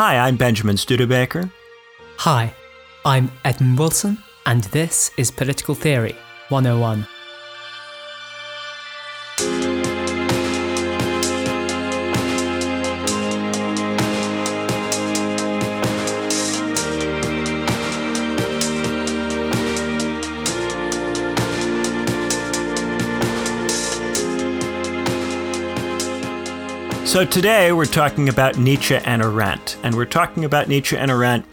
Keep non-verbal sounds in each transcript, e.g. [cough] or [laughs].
Hi, I'm Benjamin Studebaker. Hi, I'm Edmund Wilson, and this is Political Theory 101. So today we're talking about Nietzsche and Arendt, and we're talking about Nietzsche and Arendt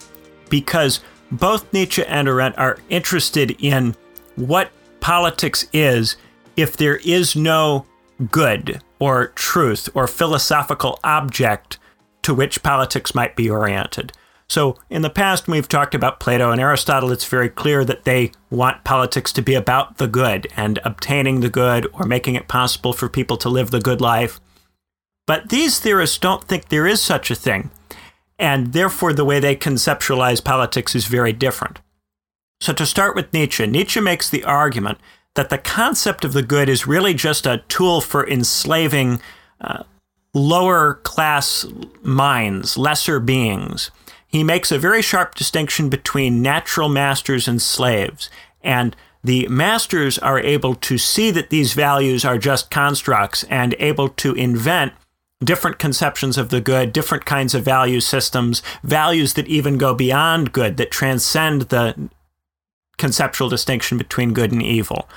because both Nietzsche and Arendt are interested in what politics is if there is no good or truth or philosophical object to which politics might be oriented. So, in the past, we've talked about Plato and Aristotle. It's very clear that they want politics to be about the good and obtaining the good or making it possible for people to live the good life. But these theorists don't think there is such a thing, and therefore the way they conceptualize politics is very different. So, to start with Nietzsche, Nietzsche makes the argument that the concept of the good is really just a tool for enslaving uh, lower class minds, lesser beings. He makes a very sharp distinction between natural masters and slaves. And the masters are able to see that these values are just constructs and able to invent different conceptions of the good, different kinds of value systems, values that even go beyond good, that transcend the conceptual distinction between good and evil.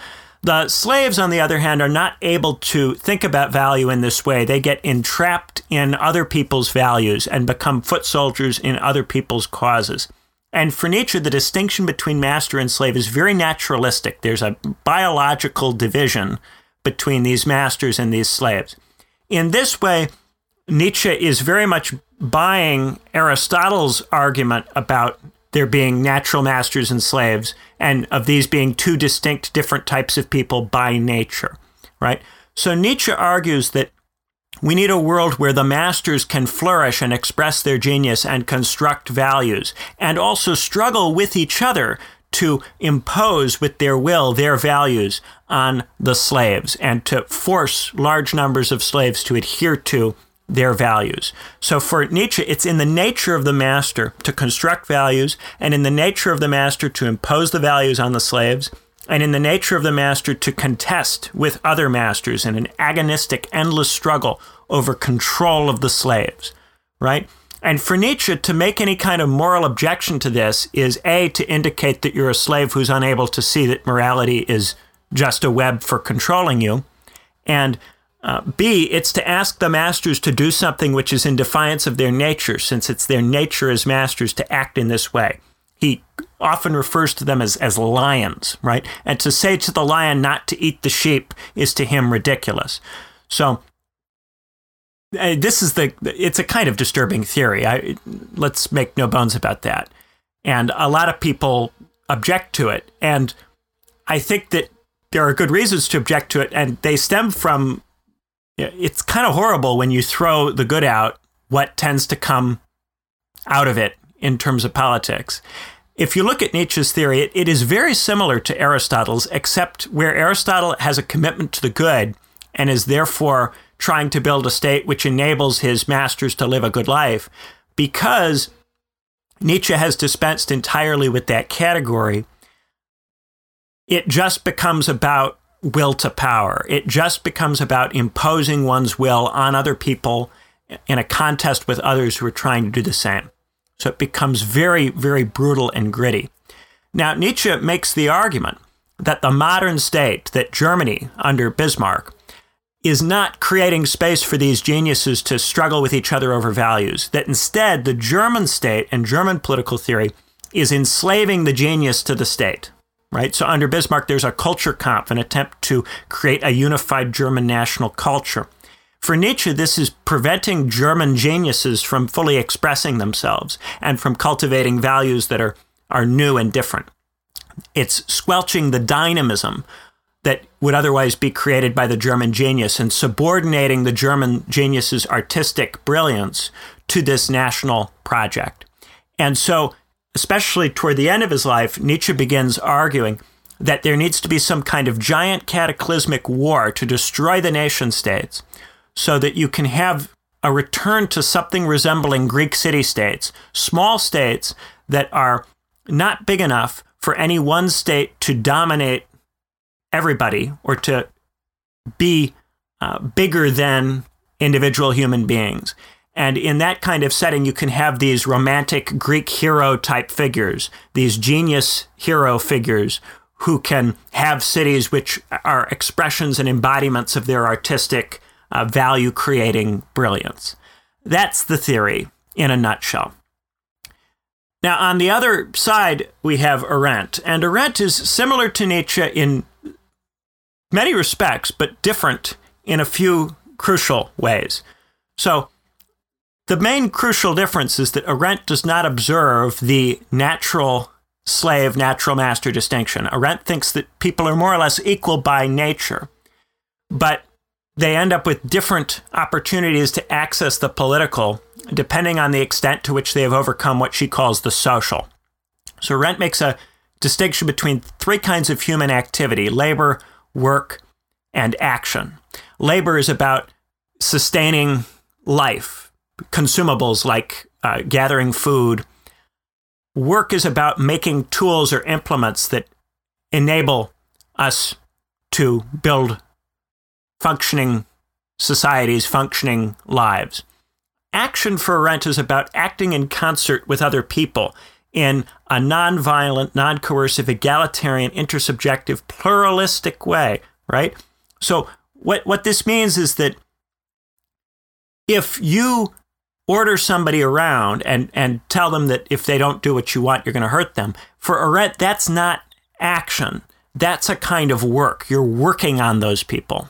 The slaves, on the other hand, are not able to think about value in this way. They get entrapped in other people's values and become foot soldiers in other people's causes. And for Nietzsche, the distinction between master and slave is very naturalistic. There's a biological division between these masters and these slaves. In this way, Nietzsche is very much buying Aristotle's argument about there being natural masters and slaves, and of these being two distinct different types of people by nature, right? So Nietzsche argues that we need a world where the masters can flourish and express their genius and construct values, and also struggle with each other to impose with their will their values on the slaves and to force large numbers of slaves to adhere to their values. So for Nietzsche, it's in the nature of the master to construct values, and in the nature of the master to impose the values on the slaves, and in the nature of the master to contest with other masters in an agonistic, endless struggle over control of the slaves, right? And for Nietzsche, to make any kind of moral objection to this is A, to indicate that you're a slave who's unable to see that morality is just a web for controlling you. And uh, B, it's to ask the masters to do something which is in defiance of their nature, since it's their nature as masters to act in this way. He often refers to them as, as lions, right? And to say to the lion not to eat the sheep is to him ridiculous. So Uh, this is the it's a kind of disturbing theory. I, let's make no bones about that. And a lot of people object to it, and I think that there are good reasons to object to it, and they stem from. It's kind of horrible when you throw the good out. What tends to come out of it in terms of politics? If you look at Nietzsche's theory, it, it is very similar to Aristotle's, except where Aristotle has a commitment to the good and is therefore trying to build a state which enables his masters to live a good life because Nietzsche has dispensed entirely with that category. It just becomes about will to power. It just becomes about imposing one's will on other people in a contest with others who are trying to do the same. So it becomes very, very brutal and gritty. Now, Nietzsche makes the argument that the modern state, that Germany under Bismarck, is not creating space for these geniuses to struggle with each other over values. That instead, the German state and German political theory is enslaving the genius to the state. Right? So, under Bismarck, there's a Kulturkampf, an attempt to create a unified German national culture. For Nietzsche, this is preventing German geniuses from fully expressing themselves and from cultivating values that are, are new and different. It's squelching the dynamism that would otherwise be created by the German genius and subordinating the German genius's artistic brilliance to this national project. And so, especially toward the end of his life, Nietzsche begins arguing that there needs to be some kind of giant cataclysmic war to destroy the nation states so that you can have a return to something resembling Greek city states, small states that are not big enough for any one state to dominate everybody or to be uh, bigger than individual human beings. And in that kind of setting, you can have these romantic Greek hero type figures, these genius hero figures who can have cities which are expressions and embodiments of their artistic uh, value creating brilliance. That's the theory in a nutshell. Now, on the other side, we have Arendt, and Arendt is similar to Nietzsche in many respects, but different in a few crucial ways. So, the main crucial difference is that Arendt does not observe the natural slave, natural master distinction. Arendt thinks that people are more or less equal by nature, but they end up with different opportunities to access the political depending on the extent to which they have overcome what she calls the social. So Arendt makes a distinction between three kinds of human activity labor, work, and action. Labor is about sustaining life, consumables like uh, gathering food. Work is about making tools or implements that enable us to build functioning societies, functioning lives. Action for Arendt is about acting in concert with other people in a nonviolent, non coercive, egalitarian, intersubjective, pluralistic way, right? So, what, what this means is that if you order somebody around and, and tell them that if they don't do what you want, you're going to hurt them, for Arendt, that's not action. That's a kind of work. You're working on those people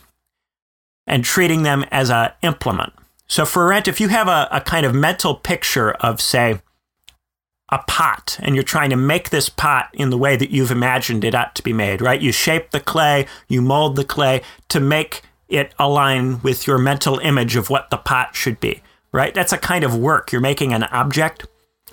and treating them as an implement. So, for Arendt, if you have a, a kind of mental picture of, say, a pot and you're trying to make this pot in the way that you've imagined it ought to be made, right? You shape the clay, you mold the clay to make it align with your mental image of what the pot should be, right? That's a kind of work. You're making an object.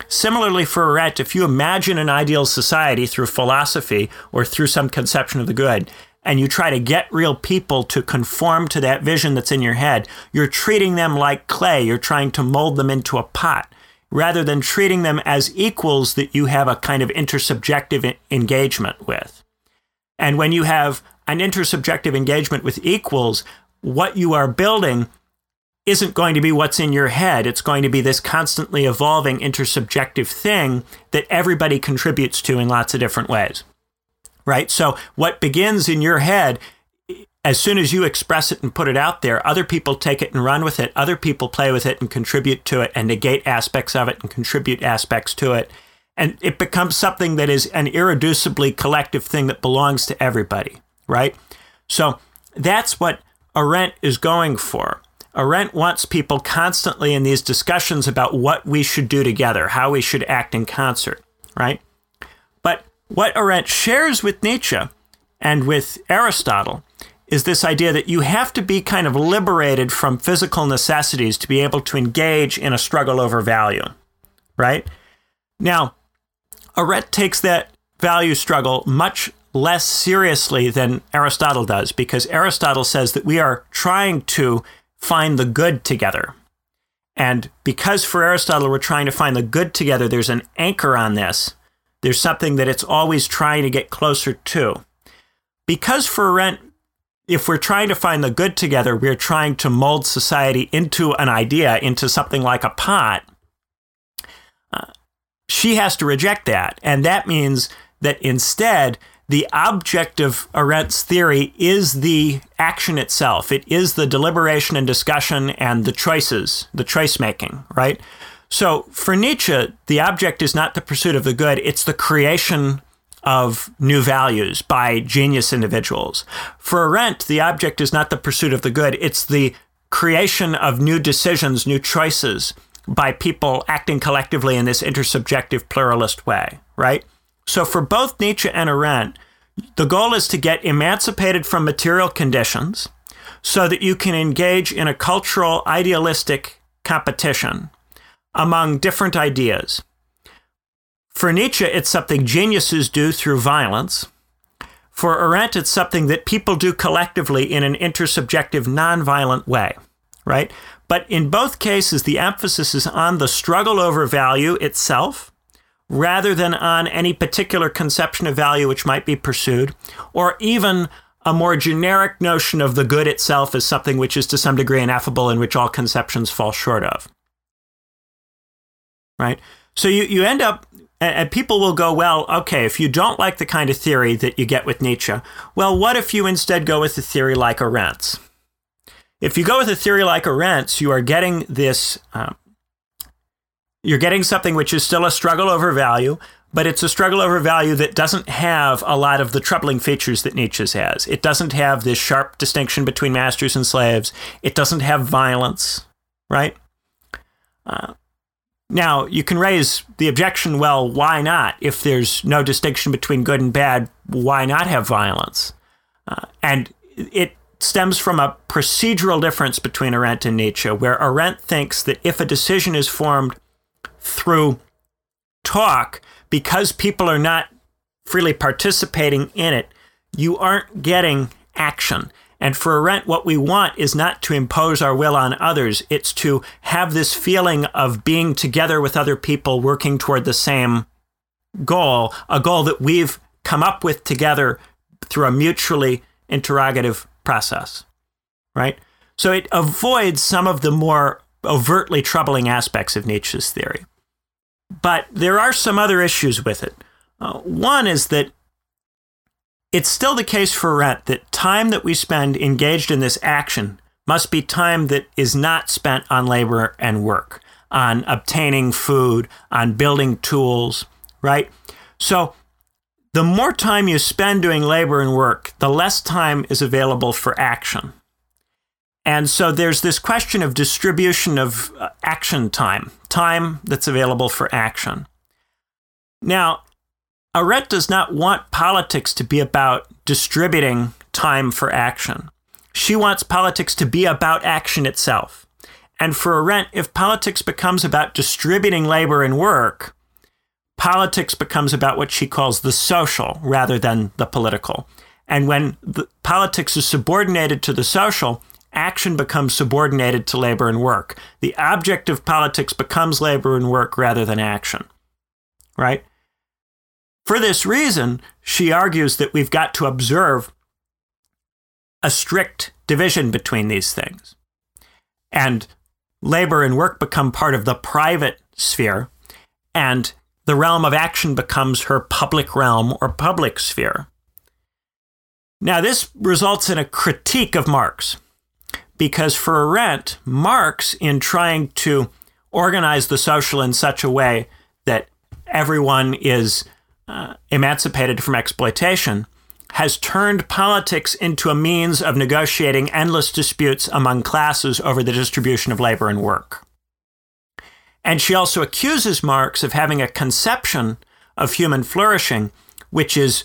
Similarly, for Arendt, if you imagine an ideal society through philosophy or through some conception of the good, and you try to get real people to conform to that vision that's in your head, you're treating them like clay. You're trying to mold them into a pot rather than treating them as equals that you have a kind of intersubjective engagement with. And when you have an intersubjective engagement with equals, what you are building isn't going to be what's in your head. It's going to be this constantly evolving intersubjective thing that everybody contributes to in lots of different ways. Right? So, what begins in your head as soon as you express it and put it out there, other people take it and run with it. Other people play with it and contribute to it and negate aspects of it and contribute aspects to it. And it becomes something that is an irreducibly collective thing that belongs to everybody, right? So that's what Arendt is going for. Arendt wants people constantly in these discussions about what we should do together, how we should act in concert, right? But what Arendt shares with Nietzsche and with Aristotle is this idea that you have to be kind of liberated from physical necessities to be able to engage in a struggle over value, right? Now, Arendt takes that value struggle much less seriously than Aristotle does because Aristotle says that we are trying to find the good together. And because for Aristotle we're trying to find the good together, there's an anchor on this. There's something that it's always trying to get closer to. Because for Arendt, if we're trying to find the good together, we're trying to mold society into an idea, into something like a pot. Uh, she has to reject that. And that means that instead, the object of Arendt's theory is the action itself. It is the deliberation and discussion and the choices, the choice making, right? So for Nietzsche, the object is not the pursuit of the good, it's the creation of new values by genius individuals. For Arendt, the object is not the pursuit of the good, it's the creation of new decisions, new choices by people acting collectively in this intersubjective pluralist way, right? So for both Nietzsche and Arendt, the goal is to get emancipated from material conditions so that you can engage in a cultural idealistic competition among different ideas for Nietzsche, it's something geniuses do through violence. For Arendt, it's something that people do collectively in an intersubjective, nonviolent way, right? But in both cases, the emphasis is on the struggle over value itself rather than on any particular conception of value which might be pursued, or even a more generic notion of the good itself as something which is to some degree ineffable and which all conceptions fall short of. Right? So you, you end up, and people will go, well, okay, if you don't like the kind of theory that you get with Nietzsche, well, what if you instead go with a theory like Arendt's? If you go with a theory like Arendt's, you are getting this um, you're getting something which is still a struggle over value, but it's a struggle over value that doesn't have a lot of the troubling features that Nietzsche's has. It doesn't have this sharp distinction between masters and slaves. It doesn't have violence, right? Uh, now, you can raise the objection well, why not? If there's no distinction between good and bad, why not have violence? Uh, and it stems from a procedural difference between Arendt and Nietzsche, where Arendt thinks that if a decision is formed through talk, because people are not freely participating in it, you aren't getting action. And for Arendt, what we want is not to impose our will on others. It's to have this feeling of being together with other people working toward the same goal, a goal that we've come up with together through a mutually interrogative process. Right? So it avoids some of the more overtly troubling aspects of Nietzsche's theory. But there are some other issues with it. Uh, one is that it's still the case for Arendt that time that we spend engaged in this action must be time that is not spent on labor and work, on obtaining food, on building tools, right? So the more time you spend doing labor and work, the less time is available for action. And so there's this question of distribution of uh, action time, time that's available for action. Now, Arendt does not want politics to be about distributing time for action. She wants politics to be about action itself. And for Arendt, if politics becomes about distributing labor and work, politics becomes about what she calls the social rather than the political. And when politics is subordinated to the social, action becomes subordinated to labor and work. The object of politics becomes labor and work rather than action. Right? For this reason, she argues that we've got to observe a strict division between these things. And labor and work become part of the private sphere, and the realm of action becomes her public realm or public sphere. Now, this results in a critique of Marx because for Arendt, Marx, in trying to organize the social in such a way that everyone is uh, emancipated from exploitation, has turned politics into a means of negotiating endless disputes among classes over the distribution of labor and work. And she also accuses Marx of having a conception of human flourishing which is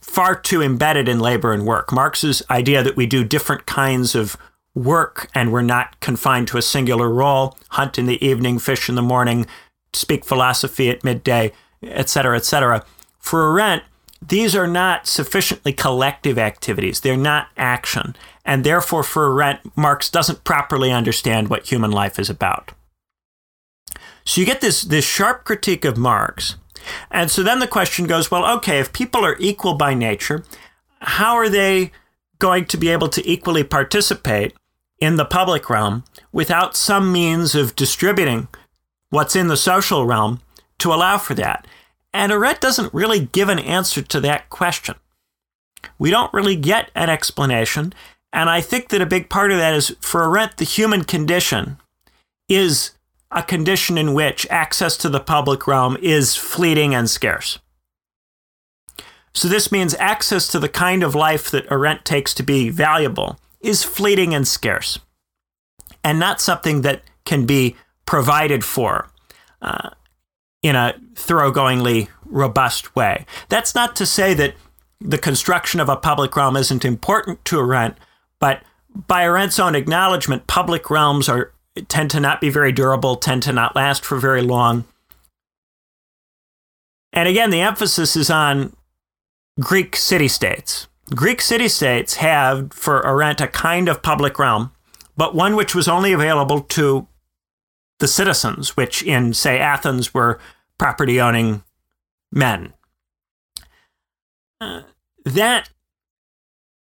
far too embedded in labor and work. Marx's idea that we do different kinds of work and we're not confined to a singular role, hunt in the evening, fish in the morning, speak philosophy at midday, etc., etc. For Arendt, these are not sufficiently collective activities. They're not action. And therefore, for Arendt, Marx doesn't properly understand what human life is about. So you get this, this sharp critique of Marx. And so then the question goes well, okay, if people are equal by nature, how are they going to be able to equally participate in the public realm without some means of distributing what's in the social realm to allow for that? And Arendt doesn't really give an answer to that question. We don't really get an explanation. And I think that a big part of that is for Arendt, the human condition is a condition in which access to the public realm is fleeting and scarce. So this means access to the kind of life that Arendt takes to be valuable is fleeting and scarce, and not something that can be provided for uh, in a thoroughgoingly robust way. That's not to say that the construction of a public realm isn't important to Arendt, but by Arendt's own acknowledgement, public realms are tend to not be very durable, tend to not last for very long. And again, the emphasis is on Greek city states. Greek city states have, for Arendt, a kind of public realm, but one which was only available to the citizens, which in, say, Athens were property owning men. Uh, that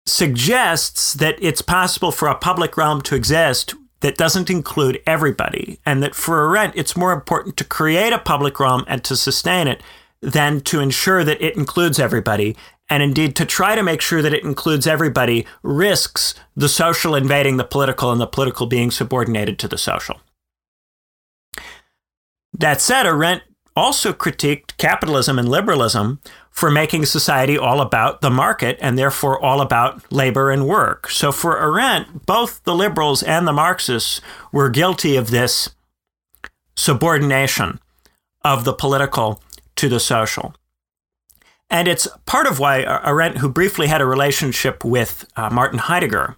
suggests that it's possible for a public realm to exist that doesn't include everybody, and that for Arendt, it's more important to create a public realm and to sustain it than to ensure that it includes everybody. And indeed, to try to make sure that it includes everybody risks the social invading the political and the political being subordinated to the social. That said, Arendt also critiqued capitalism and liberalism for making society all about the market and therefore all about labor and work. So for Arendt, both the liberals and the Marxists were guilty of this subordination of the political to the social. And it's part of why Arendt, who briefly had a relationship with uh, Martin Heidegger,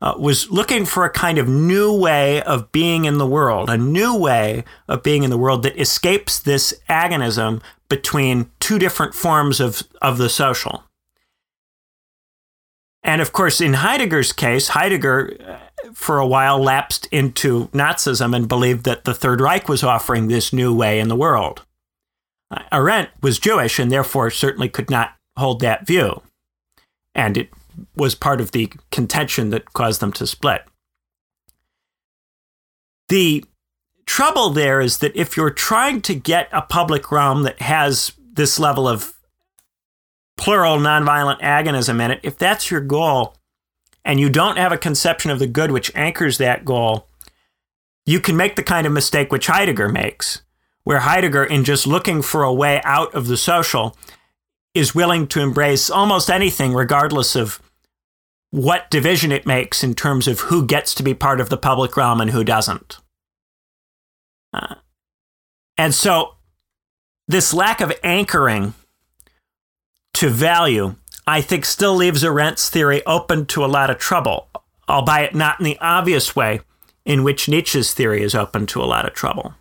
uh, was looking for a kind of new way of being in the world, a new way of being in the world that escapes this agonism between two different forms of, of the social. And of course, in Heidegger's case, Heidegger, uh, for a while, lapsed into Nazism and believed that the Third Reich was offering this new way in the world. Uh, Arendt was Jewish and therefore certainly could not hold that view. And it was part of the contention that caused them to split. The trouble there is that if you're trying to get a public realm that has this level of plural nonviolent agonism in it, if that's your goal and you don't have a conception of the good which anchors that goal, you can make the kind of mistake which Heidegger makes, where Heidegger, in just looking for a way out of the social, is willing to embrace almost anything, regardless of what division it makes in terms of who gets to be part of the public realm and who doesn't. Uh, and so, this lack of anchoring to value, I think, still leaves Arendt's theory open to a lot of trouble, albeit not in the obvious way in which Nietzsche's theory is open to a lot of trouble.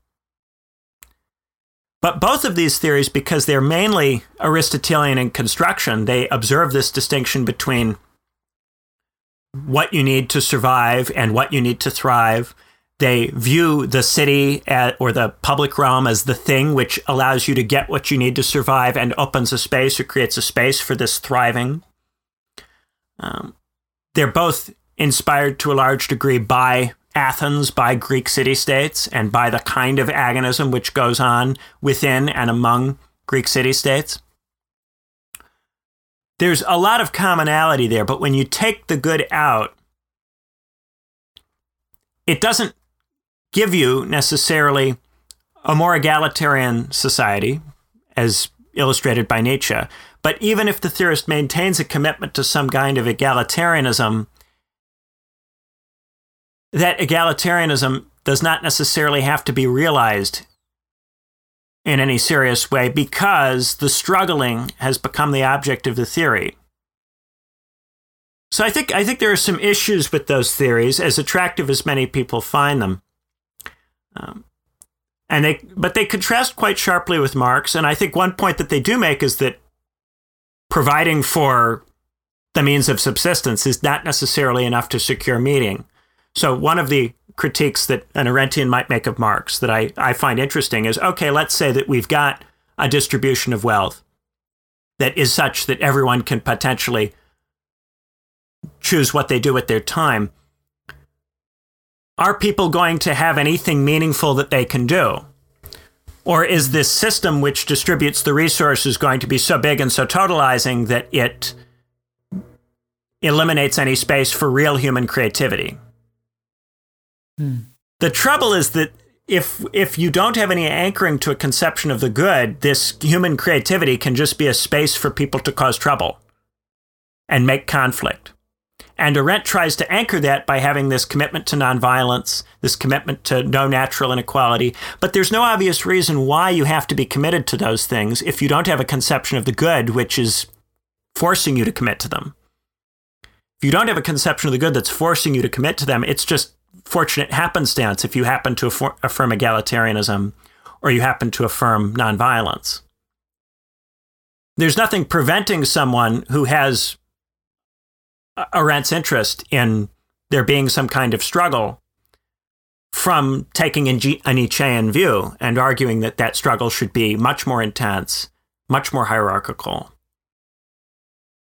But both of these theories, because they're mainly Aristotelian in construction, they observe this distinction between what you need to survive and what you need to thrive. They view the city at, or the public realm as the thing which allows you to get what you need to survive and opens a space or creates a space for this thriving. Um, they're both inspired to a large degree by Athens, by Greek city states, and by the kind of agonism which goes on within and among Greek city states there's a lot of commonality there, but when you take the good out, it doesn't give you necessarily a more egalitarian society, as illustrated by Nietzsche. But even if the theorist maintains a commitment to some kind of egalitarianism, that egalitarianism does not necessarily have to be realized in any serious way because the struggling has become the object of the theory. So I think I think there are some issues with those theories, as attractive as many people find them. Um, and they, but they contrast quite sharply with Marx. And I think one point that they do make is that providing for the means of subsistence is not necessarily enough to secure meaning. So one of the critiques that an Arendtian might make of Marx that I, I find interesting is okay, let's say that we've got a distribution of wealth that is such that everyone can potentially choose what they do with their time. Are people going to have anything meaningful that they can do? Or is this system which distributes the resources going to be so big and so totalizing that it eliminates any space for real human creativity? Hmm. The trouble is that if if you don't have any anchoring to a conception of the good, this human creativity can just be a space for people to cause trouble and make conflict. And Arendt tries to anchor that by having this commitment to nonviolence, this commitment to no natural inequality. But there's no obvious reason why you have to be committed to those things if you don't have a conception of the good, which is forcing you to commit to them. If you don't have a conception of the good that's forcing you to commit to them, it's just fortunate happenstance if you happen to affirm egalitarianism or you happen to affirm nonviolence. There's nothing preventing someone who has Arendt's interest in there being some kind of struggle from taking a Nietzschean view and arguing that that struggle should be much more intense, much more hierarchical.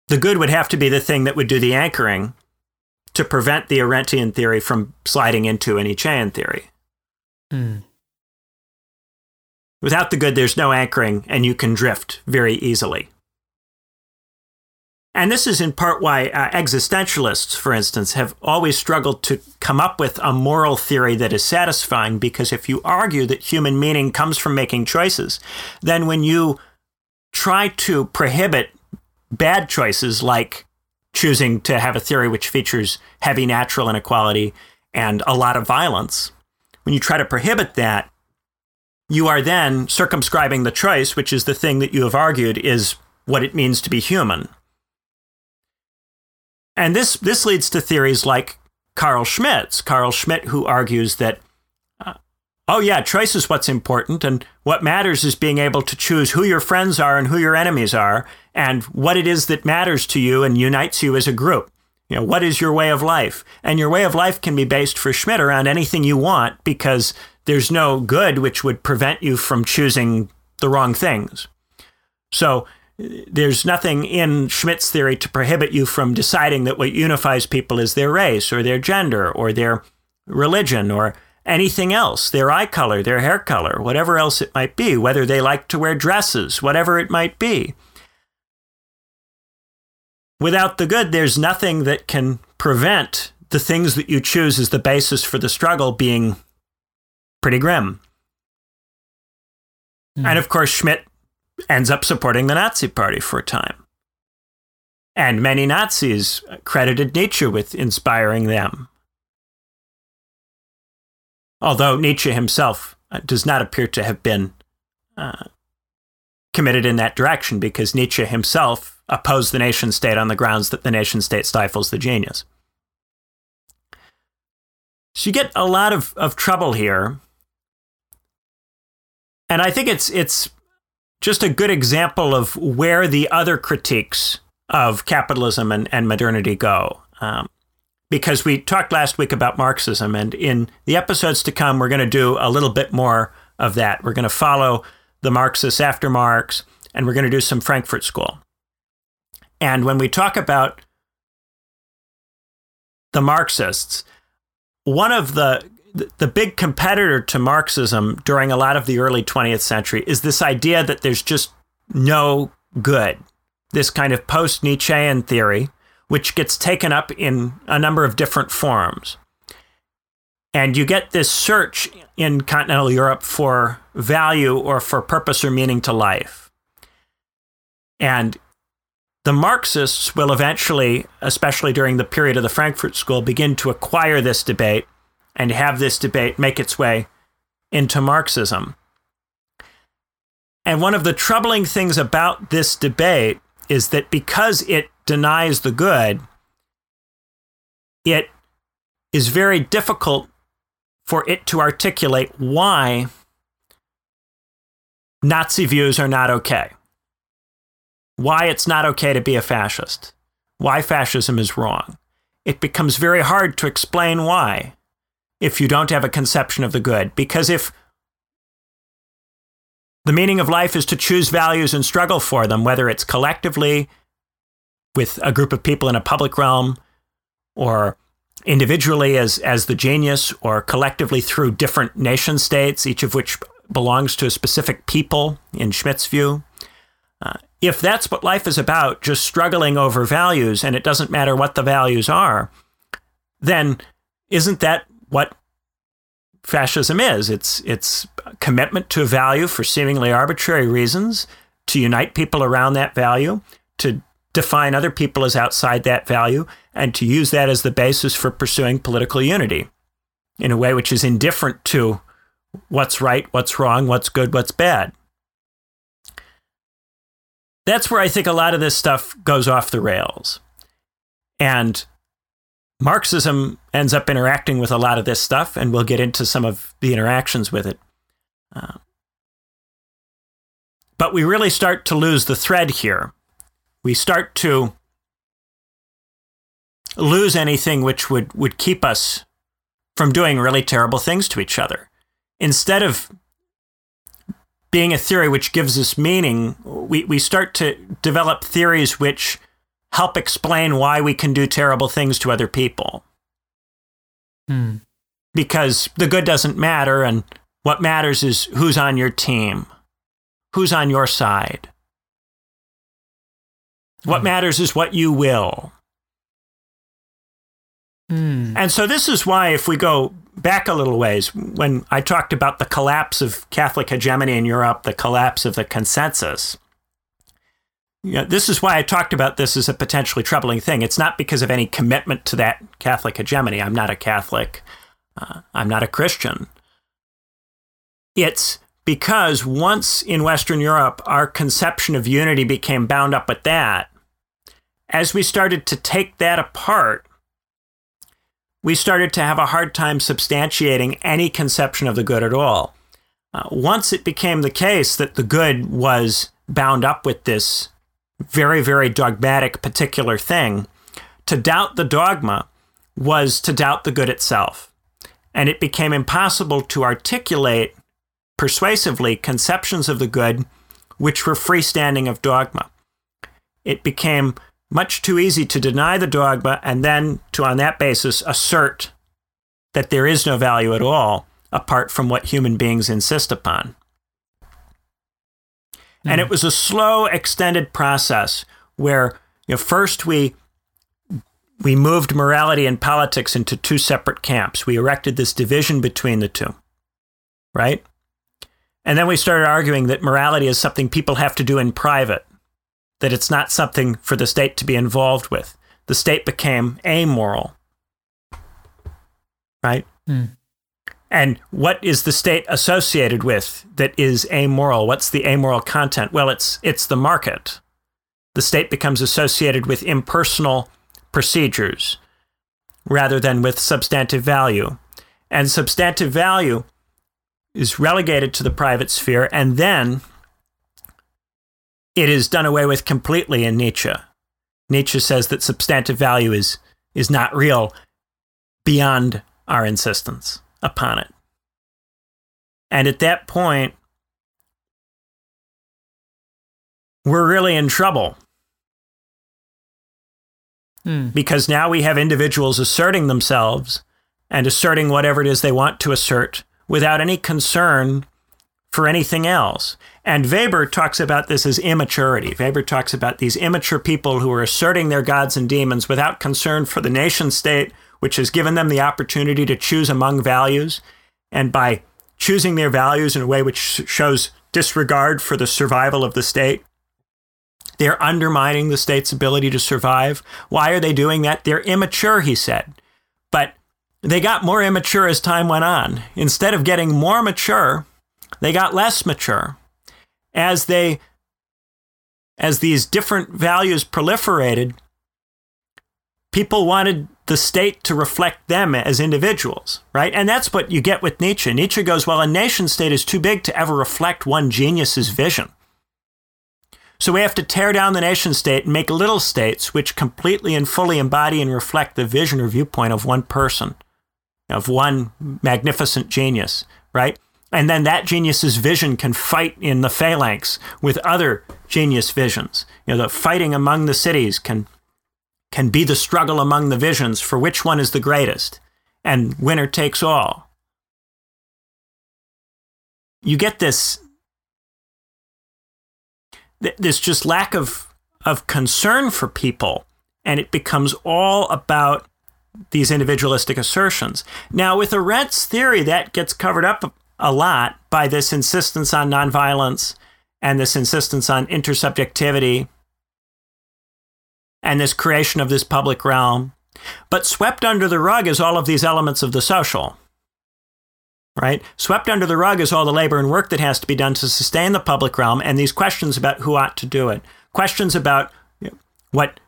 The good would have to be the thing that would do the anchoring to prevent the Arendtian theory from sliding into any Nietzschean theory. Mm. Without the good, there's no anchoring, and you can drift very easily. And this is in part why uh, existentialists, for instance, have always struggled to come up with a moral theory that is satisfying because if you argue that human meaning comes from making choices, then when you try to prohibit bad choices like choosing to have a theory which features heavy natural inequality and a lot of violence, when you try to prohibit that, you are then circumscribing the choice, which is the thing that you have argued is what it means to be human. And this, this leads to theories like Carl Schmitt's. Carl Schmitt, who argues that, uh, oh, yeah, choice is what's important, and what matters is being able to choose who your friends are and who your enemies are, and what it is that matters to you and unites you as a group. You know, what is your way of life? And your way of life can be based for Schmitt around anything you want because there's no good which would prevent you from choosing the wrong things. So uh, there's nothing in Schmitt's theory to prohibit you from deciding that what unifies people is their race or their gender or their religion or anything else, their eye color, their hair color, whatever else it might be, whether they like to wear dresses, whatever it might be. Without the good, there's nothing that can prevent the things that you choose as the basis for the struggle being pretty grim. Mm. And of course, Schmitt ends up supporting the Nazi Party for a time. And many Nazis credited Nietzsche with inspiring them. Although Nietzsche himself uh, does not appear to have been uh, committed in that direction because Nietzsche himself opposed the nation state on the grounds that the nation state stifles the genius. So you get a lot of, of trouble here. And I think it's it's just a good example of where the other critiques of capitalism and, and modernity go. Um, because we talked last week about Marxism, and in the episodes to come, we're going to do a little bit more of that. We're going to follow the Marxists after Marx, and we're going to do some Frankfurt School. And when we talk about the Marxists, one of the the big competitor to Marxism during a lot of the early 20th century is this idea that there's just no good. This kind of post Nietzschean theory, which gets taken up in a number of different forms. And you get this search in continental Europe for value or for purpose or meaning to life. And the Marxists will eventually, especially during the period of the Frankfurt School, begin to acquire this debate and have this debate make its way into Marxism. And one of the troubling things about this debate is that because it denies the good, it is very difficult for it to articulate why Nazi views are not okay, why it's not okay to be a fascist, why fascism is wrong. It becomes very hard to explain why if you don't have a conception of the good. Because if the meaning of life is to choose values and struggle for them, whether it's collectively with a group of people in a public realm or individually as, as the genius or collectively through different nation states, each of which belongs to a specific people in Schmitt's view. If that's what life is about, just struggling over values and it doesn't matter what the values are, then isn't that what fascism is. It's it's commitment to a value for seemingly arbitrary reasons, to unite people around that value, to define other people as outside that value, and to use that as the basis for pursuing political unity in a way which is indifferent to what's right, what's wrong, what's good, what's bad. That's where I think a lot of this stuff goes off the rails. And Marxism ends up interacting with a lot of this stuff, and we'll get into some of the interactions with it. Uh, but we really start to lose the thread here. We start to lose anything which would, would keep us from doing really terrible things to each other. Instead of being a theory which gives us meaning, we, we start to develop theories which help explain why we can do terrible things to other people. Hmm. Because the good doesn't matter, and what matters is who's on your team, who's on your side. What Hmm. matters is what you will. Hmm. And so this is why, if we go back a little ways, when I talked about the collapse of Catholic hegemony in Europe, the collapse of the consensus, you know, this is why I talked about this as a potentially troubling thing. It's not because of any commitment to that Catholic hegemony. I'm not a Catholic. Uh, I'm not a Christian. It's because once in Western Europe, our conception of unity became bound up with that, as we started to take that apart, we started to have a hard time substantiating any conception of the good at all. Uh, once it became the case that the good was bound up with this very, very dogmatic particular thing, to doubt the dogma was to doubt the good itself. And it became impossible to articulate persuasively conceptions of the good which were freestanding of dogma. It became much too easy to deny the dogma and then to, on that basis, assert that there is no value at all apart from what human beings insist upon. And it hmm. was a slow, extended process where you know, first we we moved morality and politics into two separate camps. We erected this division between the two, right? And then we started arguing that morality is something people have to do in private, that it's not something for the state to be involved with. The state became amoral, right? Hmm. And what is the state associated with that is amoral? What's the amoral content? Well, it's it's the market. The state becomes associated with impersonal procedures rather than with substantive value. And substantive value is relegated to the private sphere and then it is done away with completely in Nietzsche. Nietzsche says that substantive value is is not real beyond our insistence upon it. And at that point, we're really in trouble Hmm. because now we have individuals asserting themselves and asserting whatever it is they want to assert without any concern for anything else. And Weber talks about this as immaturity. Weber talks about these immature people who are asserting their gods and demons without concern for the nation state, which has given them the opportunity to choose among values. And by choosing their values in a way which shows disregard for the survival of the state, they're undermining the state's ability to survive. Why are they doing that? They're immature, he said. But they got more immature as time went on. Instead of getting more mature, they got less mature. As they as these different values proliferated, people wanted the state to reflect them as individuals, right? And that's what you get with Nietzsche. Nietzsche goes, well, a nation state is too big to ever reflect one genius's vision. So we have to tear down the nation state and make little states which completely and fully embody and reflect the vision or viewpoint of one person, of one magnificent genius, right? And then that genius's vision can fight in the phalanx with other genius visions. You know, the fighting among the cities can can be the struggle among the visions for which one is the greatest, and winner takes all. You get this this just lack of of concern for people and it becomes all about these individualistic assertions now with arendt's theory that gets covered up a lot by this insistence on nonviolence and this insistence on intersubjectivity and this creation of this public realm but swept under the rug is all of these elements of the social right? Swept under the rug is all the labor and work that has to be done to sustain the public realm and these questions about who ought to do it. Questions about what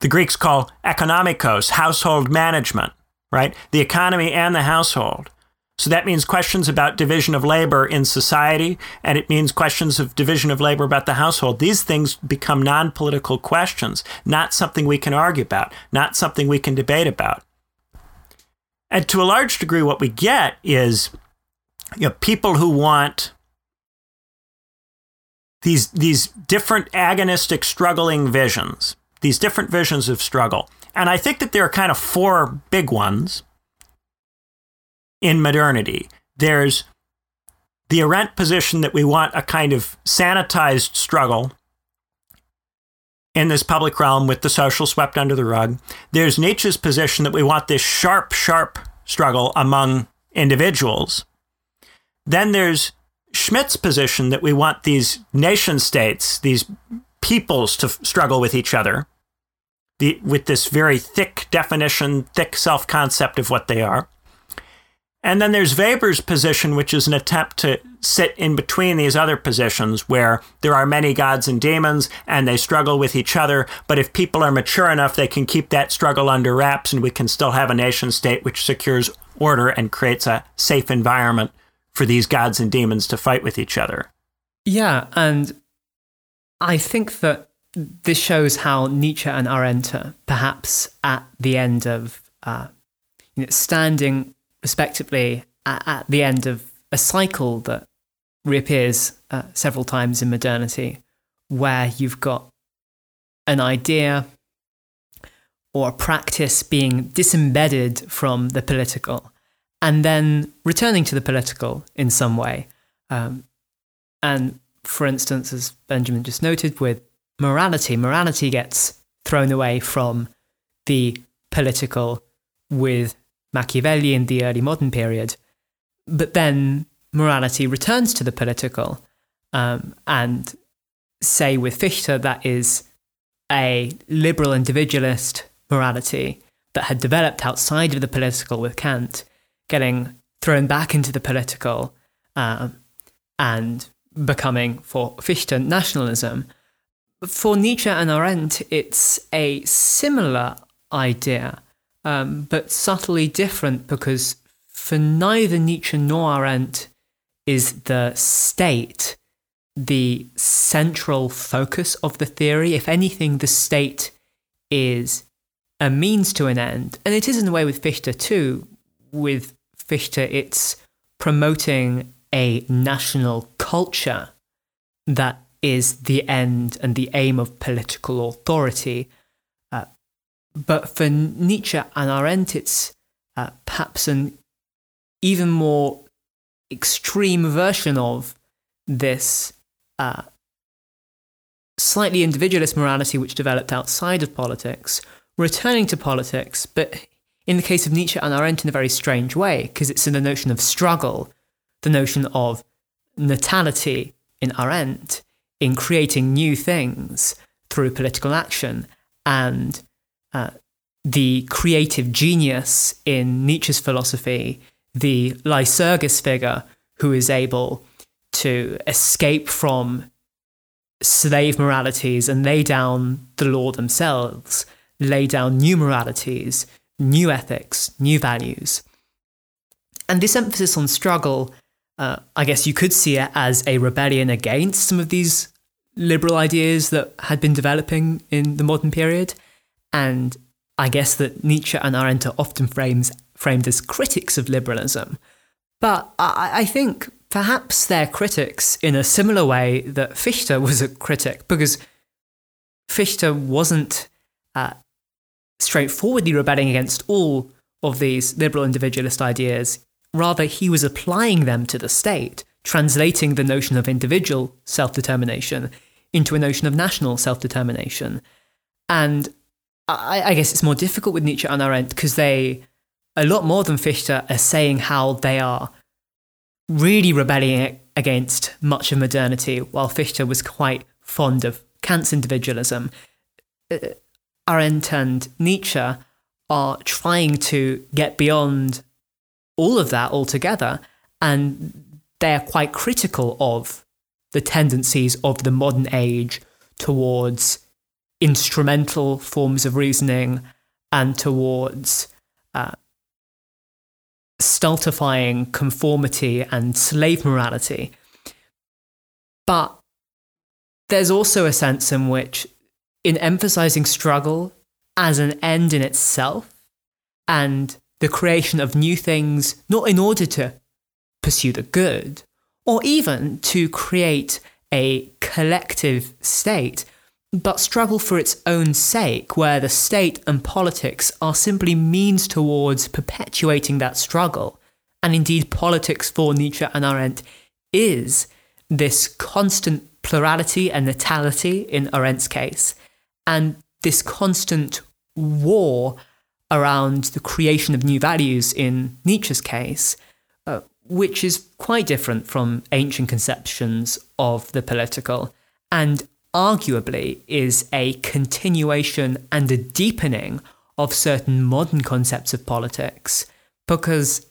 the Greeks call economikos, household management, right? The economy and the household. So that means questions about division of labor in society, and it means questions of division of labor about the household. These things become non political questions, not something we can argue about, not something we can debate about. And to a large degree, what we get is you know, people who want these, these different agonistic, struggling visions, these different visions of struggle. And I think that there are kind of four big ones in modernity. There's the Arendt position that we want a kind of sanitized struggle in this public realm with the social swept under the rug. There's Nietzsche's position that we want this sharp, sharp struggle among individuals. Then there's Schmitt's position that we want these nation states, these peoples to struggle with each other the, with this very thick definition, thick self concept of what they are. And then there's Weber's position, which is an attempt to sit in between these other positions where there are many gods and demons and they struggle with each other. But if people are mature enough, they can keep that struggle under wraps and we can still have a nation state which secures order and creates a safe environment for these gods and demons to fight with each other. Yeah. And I think that this shows how Nietzsche and Arendt, perhaps at the end of uh, you know, standing respectively at, at, the end of a cycle that reappears uh, several times in modernity, where you've got an idea or a practice being disembedded from the political and then returning to the political in some way. Um, and for instance, as Benjamin just noted, with morality. Morality gets thrown away from the political with Machiavelli in the early modern period. But then morality returns to the political. Um, and say with Fichte, that is a liberal individualist morality that had developed outside of the political with Kant, getting thrown back into the political um, and becoming, for Fichte, nationalism. For Nietzsche and Arendt, it's a similar idea, um, but subtly different because for neither Nietzsche nor Arendt is the state the central focus of the theory. If anything, the state is a means to an end. And it is in a way with Fichte too. With Fichte, it's promoting a national culture that is the end and the aim of political authority. Uh, but for Nietzsche and Arendt, it's uh, perhaps an even more extreme version of this uh, slightly individualist morality which developed outside of politics, returning to politics, but in the case of Nietzsche and Arendt in a very strange way, because it's in the notion of struggle, the notion of natality in Arendt, in creating new things through political action and uh, the creative genius in Nietzsche's philosophy, the Lycurgus figure who is able to escape from slave moralities and lay down the law themselves, lay down new moralities, new ethics, new values. And this emphasis on struggle, uh, I guess you could see it as a rebellion against some of these liberal ideas that had been developing in the modern period. And I guess that Nietzsche and Arendt are often frames, framed as critics of liberalism. But I, I think perhaps they're critics in a similar way that Fichte was a critic, because Fichte wasn't uh, straightforwardly rebelling against all of these liberal individualist ideas. Rather, he was applying them to the state, translating the notion of individual self determination into a notion of national self determination. And I, I, guess it's more difficult with Nietzsche and Arendt because they, a lot more than Fichte, are saying how they are really rebelling against much of modernity, while Fichte was quite fond of Kant's individualism. Uh, Arendt and Nietzsche are trying to get beyond all of that altogether, and they are quite critical of the tendencies of the modern age towards instrumental forms of reasoning and towards uh, stultifying conformity and slave morality. But there's also a sense in which, in emphasizing struggle as an end in itself and the creation of new things, not in order to pursue the good, or even to create a collective state, but struggle for its own sake, where the state and politics are simply means towards perpetuating that struggle. And indeed, politics for Nietzsche and Arendt is this constant plurality and natality in Arendt's case, and this constant war around the creation of new values in Nietzsche's case, uh, which is quite different from ancient conceptions of the political, and arguably is a continuation and a deepening of certain modern concepts of politics, because,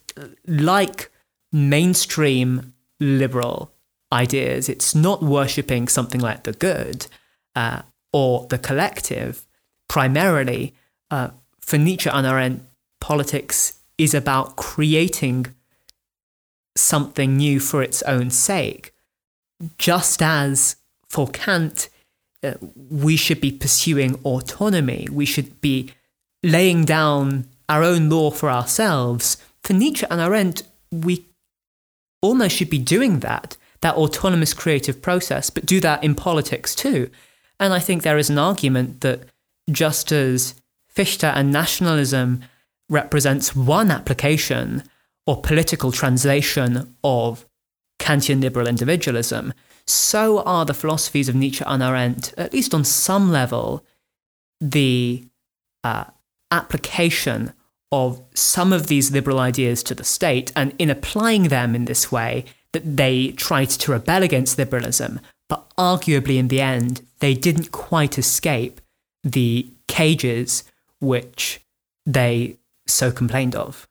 like mainstream liberal ideas, it's not worshipping something like the good uh, or the collective. Primarily, uh, for Nietzsche and Arendt, politics is about creating something new for its own sake, just as for Kant, we should be pursuing autonomy. We should be laying down our own law for ourselves. For Nietzsche and Arendt, we almost should be doing that, that autonomous creative process, but do that in politics too. And I think there is an argument that just as Fichte and nationalism represents one application or political translation of Kantian liberal individualism, so are the philosophies of Nietzsche and Arendt, at least on some level, the uh, application of some of these liberal ideas to the state, and in applying them in this way, that they tried to rebel against liberalism, but arguably in the end, they didn't quite escape the cages which they so complained of.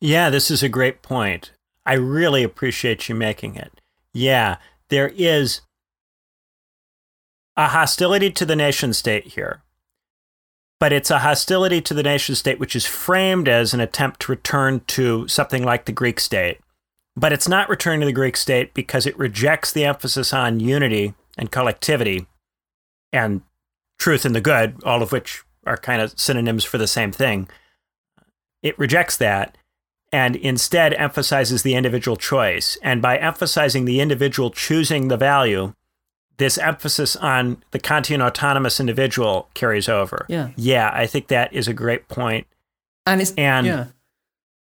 Yeah, this is a great point. I really appreciate you making it. Yeah, there is a hostility to the nation state here. But it's a hostility to the nation state which is framed as an attempt to return to something like the Greek state. But it's not returning to the Greek state because it rejects the emphasis on unity and collectivity and truth and the good, all of which are kind of synonyms for the same thing. It rejects that and instead emphasizes the individual choice. And by emphasizing the individual choosing the value, this emphasis on the Kantian autonomous individual carries over. Yeah. Yeah, I think that is a great point. And it's And yeah.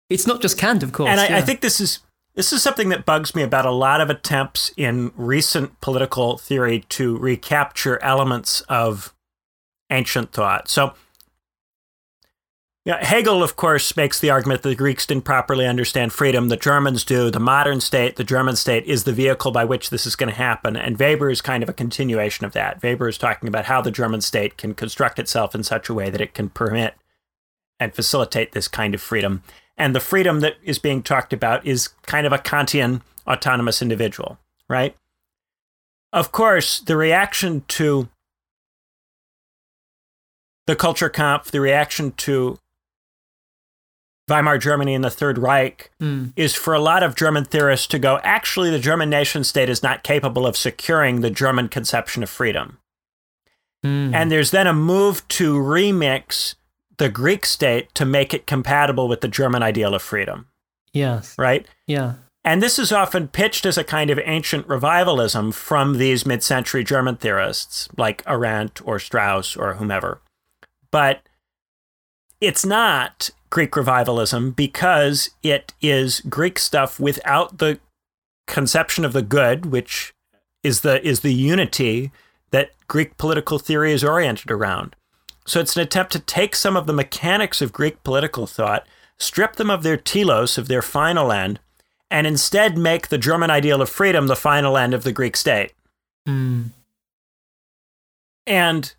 It's not just Kant, of course. and I, I think this is this is something that bugs me about a lot of attempts in recent political theory to recapture elements of ancient thought. So Hegel, of course, makes the argument that the Greeks didn't properly understand freedom. The Germans do. The modern state, the German state, is the vehicle by which this is going to happen. And Weber is kind of a continuation of that. Weber is talking about how the German state can construct itself in such a way that it can permit and facilitate this kind of freedom. And the freedom that is being talked about is kind of a Kantian autonomous individual, right? Of course, the reaction to the Kulturkampf, the reaction to Weimar Germany and the Third Reich Mm. is for a lot of German theorists to go, actually, the German nation state is not capable of securing the German conception of freedom. Mm. And there's then a move to remix the Greek state to make it compatible with the German ideal of freedom, yes. right? Yeah. And this is often pitched as a kind of ancient revivalism from these mid century German theorists like Arendt or Strauss or whomever. But it's not Greek revivalism because it is Greek stuff without the conception of the good, which is the is the unity that Greek political theory is oriented around. So it's an attempt to take some of the mechanics of Greek political thought, strip them of their telos, of their final end, and instead make the German ideal of freedom the final end of the Greek state. Mm. And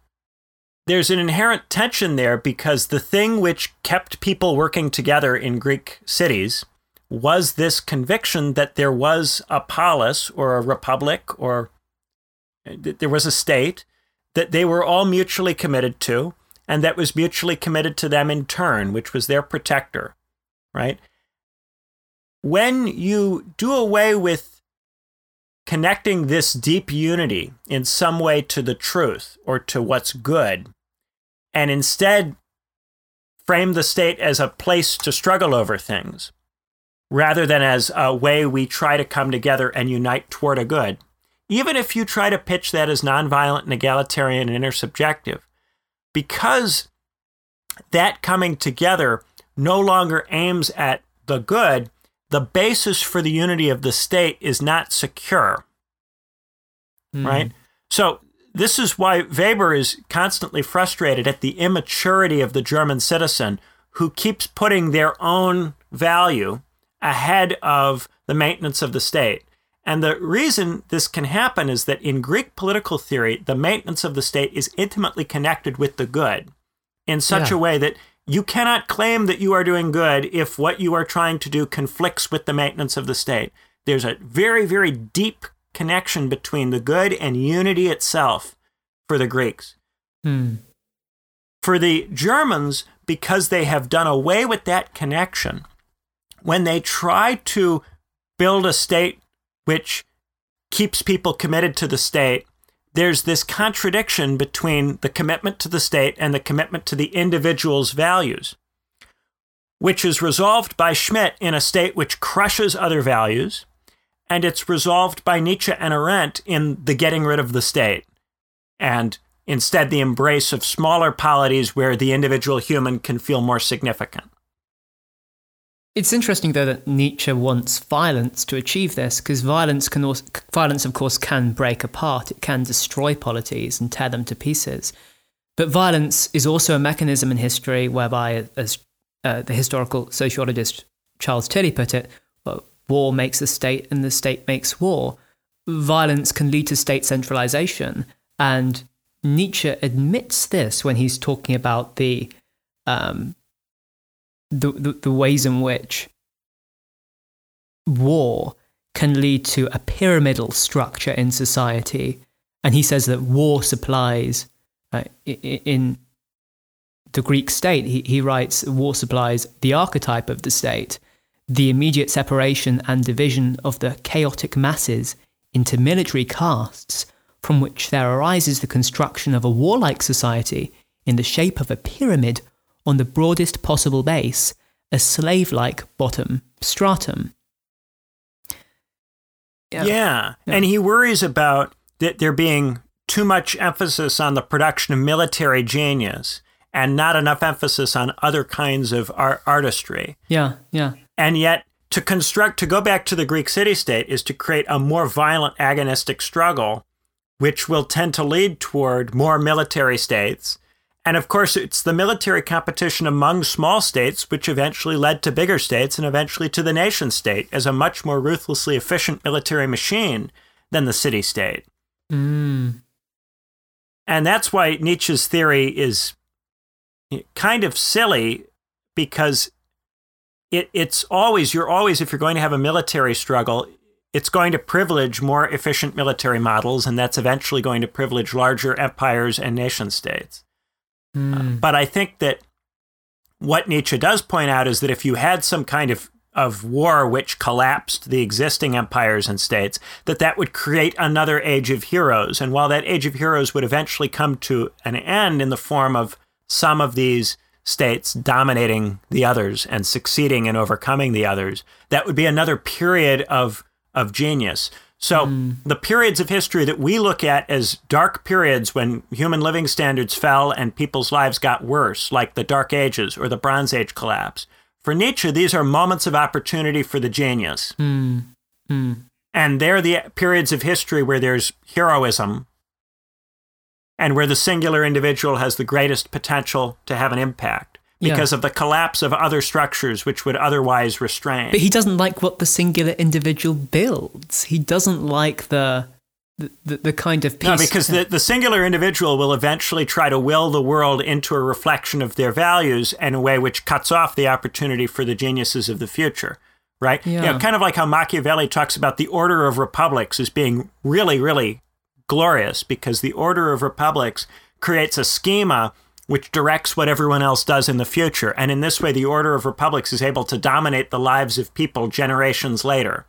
there's an inherent tension there because the thing which kept people working together in Greek cities was this conviction that there was a polis or a republic or uh, that there was a state that they were all mutually committed to and that was mutually committed to them in turn, which was their protector. right? When you do away with connecting this deep unity in some way to the truth or to what's good, and instead frame the state as a place to struggle over things, rather than as a way we try to come together and unite toward a good, even if you try to pitch that as nonviolent and egalitarian and intersubjective, because that coming together no longer aims at the good, the basis for the unity of the state is not secure. Mm. Right? So, this is why Weber is constantly frustrated at the immaturity of the German citizen who keeps putting their own value ahead of the maintenance of the state. And the reason this can happen is that in Greek political theory, the maintenance of the state is intimately connected with the good in such yeah. a way that you cannot claim that you are doing good if what you are trying to do conflicts with the maintenance of the state. There's a very, very deep connection between the good and unity itself for the Greeks. Hmm. For the Germans, because they have done away with that connection, when they try to build a state which keeps people committed to the state, there's this contradiction between the commitment to the state and the commitment to the individual's values, which is resolved by Schmitt in a state which crushes other values, and it's resolved by Nietzsche and Arendt in the getting rid of the state, and instead the embrace of smaller polities where the individual human can feel more significant. It's interesting, though, that Nietzsche wants violence to achieve this, because violence can also, violence, of course, can break apart. It can destroy polities and tear them to pieces. But violence is also a mechanism in history whereby, as uh, the historical sociologist Charles Tilly put it, well, war makes a state and the state makes war. Violence can lead to state centralization. And Nietzsche admits this when he's talking about the um, the, the, the ways in which war can lead to a pyramidal structure in society. And he says that war supplies, uh, in the Greek state, he, he writes, war supplies the archetype of the state, the immediate separation and division of the chaotic masses into military castes, from which there arises the construction of a warlike society in the shape of a pyramid on the broadest possible base, a slave like bottom stratum. Yeah. yeah. And he worries about that there being too much emphasis on the production of military genius and not enough emphasis on other kinds of art- artistry. Yeah, yeah. And yet, to construct, to go back to the Greek city state, is to create a more violent agonistic struggle, which will tend to lead toward more military states and of course, it's the military competition among small states which eventually led to bigger states and eventually to the nation state as a much more ruthlessly efficient military machine than the city state. Mm. And that's why Nietzsche's theory is kind of silly because it, it's always, you're always, if you're going to have a military struggle, it's going to privilege more efficient military models, and that's eventually going to privilege larger empires and nation states. Mm. but I think that what Nietzsche does point out is that if you had some kind of of war which collapsed the existing empires and states that that would create another age of heroes and while that age of heroes would eventually come to an end in the form of some of these states dominating the others and succeeding in overcoming the others that would be another period of of genius so mm. the periods of history that we look at as dark periods when human living standards fell and people's lives got worse, like the Dark Ages or the Bronze Age collapse, for Nietzsche, these are moments of opportunity for the genius. Mm. Mm. And they're the periods of history where there's heroism and where the singular individual has the greatest potential to have an impact because yeah. of the collapse of other structures which would otherwise restrain. But he doesn't like what the singular individual builds. He doesn't like the the, the kind of peace. No, because the, the singular individual will eventually try to will the world into a reflection of their values in a way which cuts off the opportunity for the geniuses of the future. Right? Yeah. You know, kind of like how Machiavelli talks about the order of republics as being really, really glorious because the order of republics creates a schema which directs what everyone else does in the future. And in this way, the order of republics is able to dominate the lives of people generations later.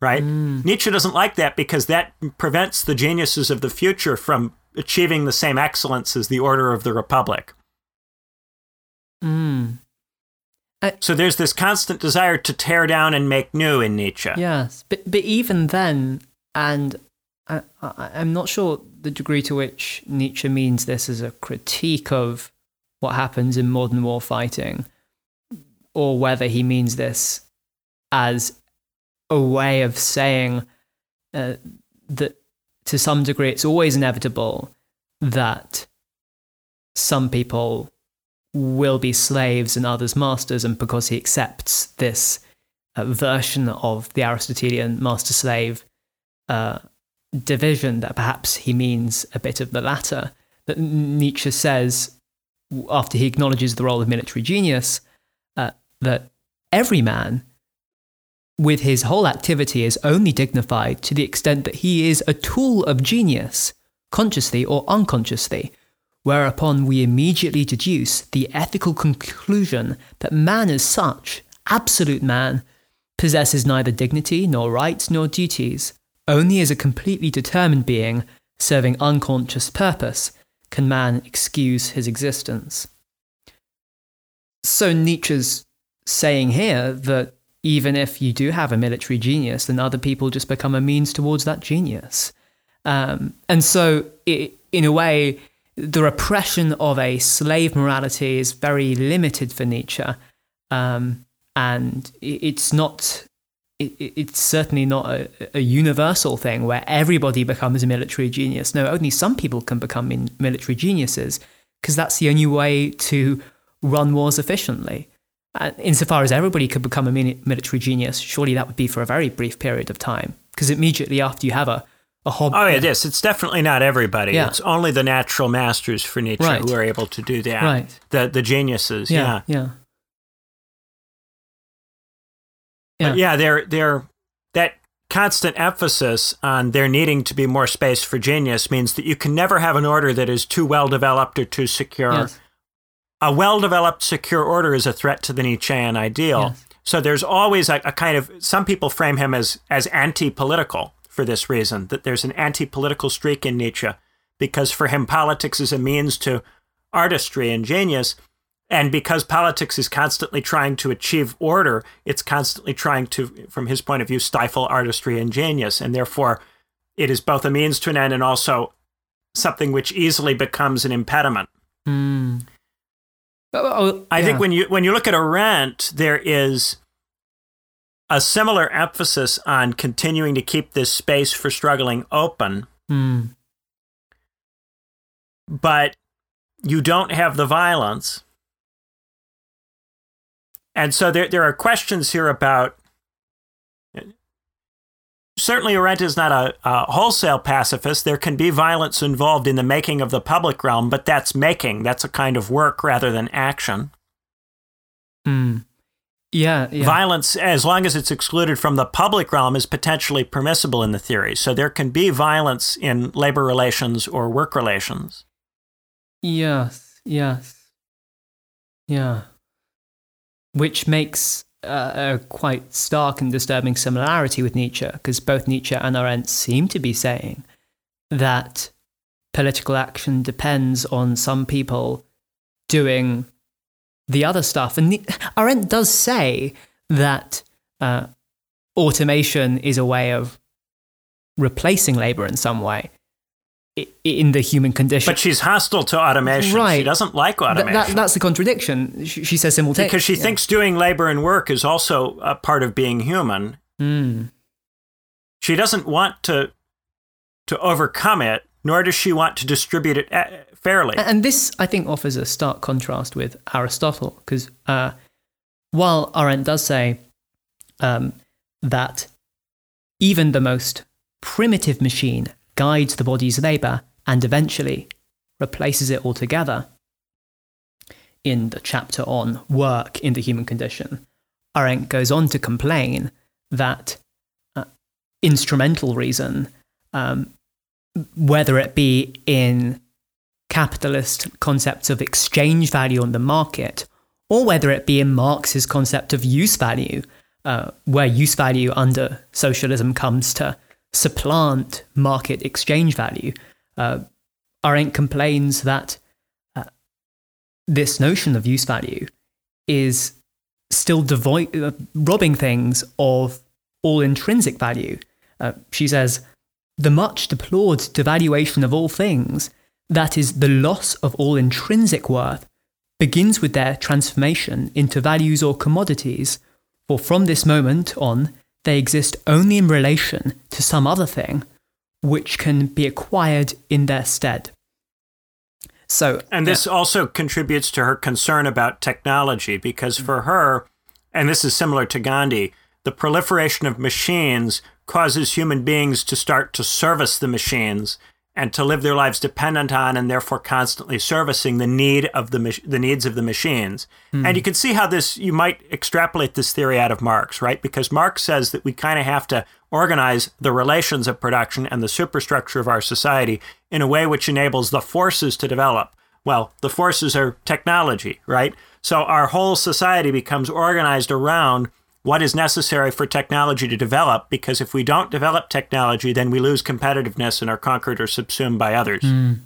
Right? Mm. Nietzsche doesn't like that because that prevents the geniuses of the future from achieving the same excellence as the order of the republic. Mm. So there's this constant desire to tear down and make new in Nietzsche. Yes, but but even then, and I, I'm not sure the degree to which Nietzsche means this as a critique of what happens in modern war fighting, or whether he means this as a way of saying uh, that to some degree it's always inevitable that some people will be slaves and others masters, and because he accepts this uh, version of the Aristotelian master slave uh, division, that perhaps he means a bit of the latter. That Nietzsche says, after he acknowledges the role of military genius, uh, that every man with his whole activity is only dignified to the extent that he is a tool of genius, consciously or unconsciously whereupon we immediately deduce the ethical conclusion that man as such, absolute man, possesses neither dignity nor rights nor duties. Only as a completely determined being, serving unconscious purpose, can man excuse his existence. So Nietzsche's saying here that even if you do have a military genius, then other people just become a means towards that genius. Um, and so, it, in a way, the repression of a slave morality is very limited for Nietzsche, um, and it's not. It, it's certainly not a, a, universal thing where everybody becomes a military genius. No, only some people can become military geniuses because that's the only way to run wars efficiently. And insofar as everybody could become a military genius, surely that would be for a very brief period of time. Because immediately after you have a a hobby. Oh, yeah, it is. It's definitely not everybody. Yeah. It's only the natural masters for nature right. who are able to do that. Right. The the geniuses. Yeah. Yeah. Yeah. But yeah. They're they're that constant emphasis on there needing to be more space for genius means that you can never have an order that is too well developed or too secure. Yes. A well developed, secure order is a threat to the Nietzschean ideal. Yes. So there's always a, a kind of some people frame him as as anti political for this reason that there's an anti political streak in Nietzsche, because for him, politics is a means to artistry and genius. And because politics is constantly trying to achieve order, it's constantly trying to, from his point of view, stifle artistry and genius. And therefore, it is both a means to an end and also something which easily becomes an impediment. Mm. Oh, oh, I think when you when you look at Arendt, there is a similar emphasis on continuing to keep this space for struggling open. Mm. But you don't have the violence. And so there, there are questions here about. Certainly, Arendt is not a, a, wholesale pacifist. There can be violence involved in the making of the public realm, but that's making. That's a kind of work rather than action. Mm. Yeah, yeah, Violence, as long as it's excluded from the public realm, is potentially permissible in the theory. So there can be violence in labor relations or work relations. Yes, yes. Yeah. Which makes uh, a quite stark and disturbing similarity with Nietzsche, because both Nietzsche and Arendt seem to be saying that political action depends on some people doing the other stuff. And Arendt does say that uh, automation is a way of replacing labor in some way in the human condition. But she's hostile to automation. Right. She doesn't like automation. Th- that, that's the contradiction. She, she says simultaneously. Because she yeah. thinks doing labor and work is also a part of being human. Mm. She doesn't want to to overcome it, nor does she want to distribute it uh, fairly. And this, I think, offers a stark contrast with Aristotle, because uh, while Arendt does say um, that even the most primitive machine guides the body's labour and eventually replaces it altogether, in the chapter on work in the human condition, Arendt goes on to complain that uh, instrumental reason, um, whether it be in capitalist concepts of exchange value on the market, or whether it be in Marx's concept of use value, uh, where use value under socialism comes to supplant market exchange value. Uh, Arendt complains that uh, this notion of use value is still devoid, uh, robbing things of all intrinsic value. Uh, she says, the much deplored devaluation of all things, that is, the loss of all intrinsic worth, begins with their transformation into values or commodities, for from this moment on, they exist only in relation to some other thing, which can be acquired in their stead. So, and this yeah. also contributes to her concern about technology because for her, and this is similar to Gandhi, the proliferation of machines causes human beings to start to service the machines and to live their lives dependent on and therefore constantly servicing the need of the the needs of the machines. Mm. And you can see how this you might extrapolate this theory out of Marx, right? Because Marx says that we kind of have to organize the relations of production and the superstructure of our society in a way which enables the forces to develop. Well, the forces are technology, right? So our whole society becomes organized around what is necessary for technology to develop because if we don't develop technology, then we lose competitiveness and are conquered or subsumed by others. Mm.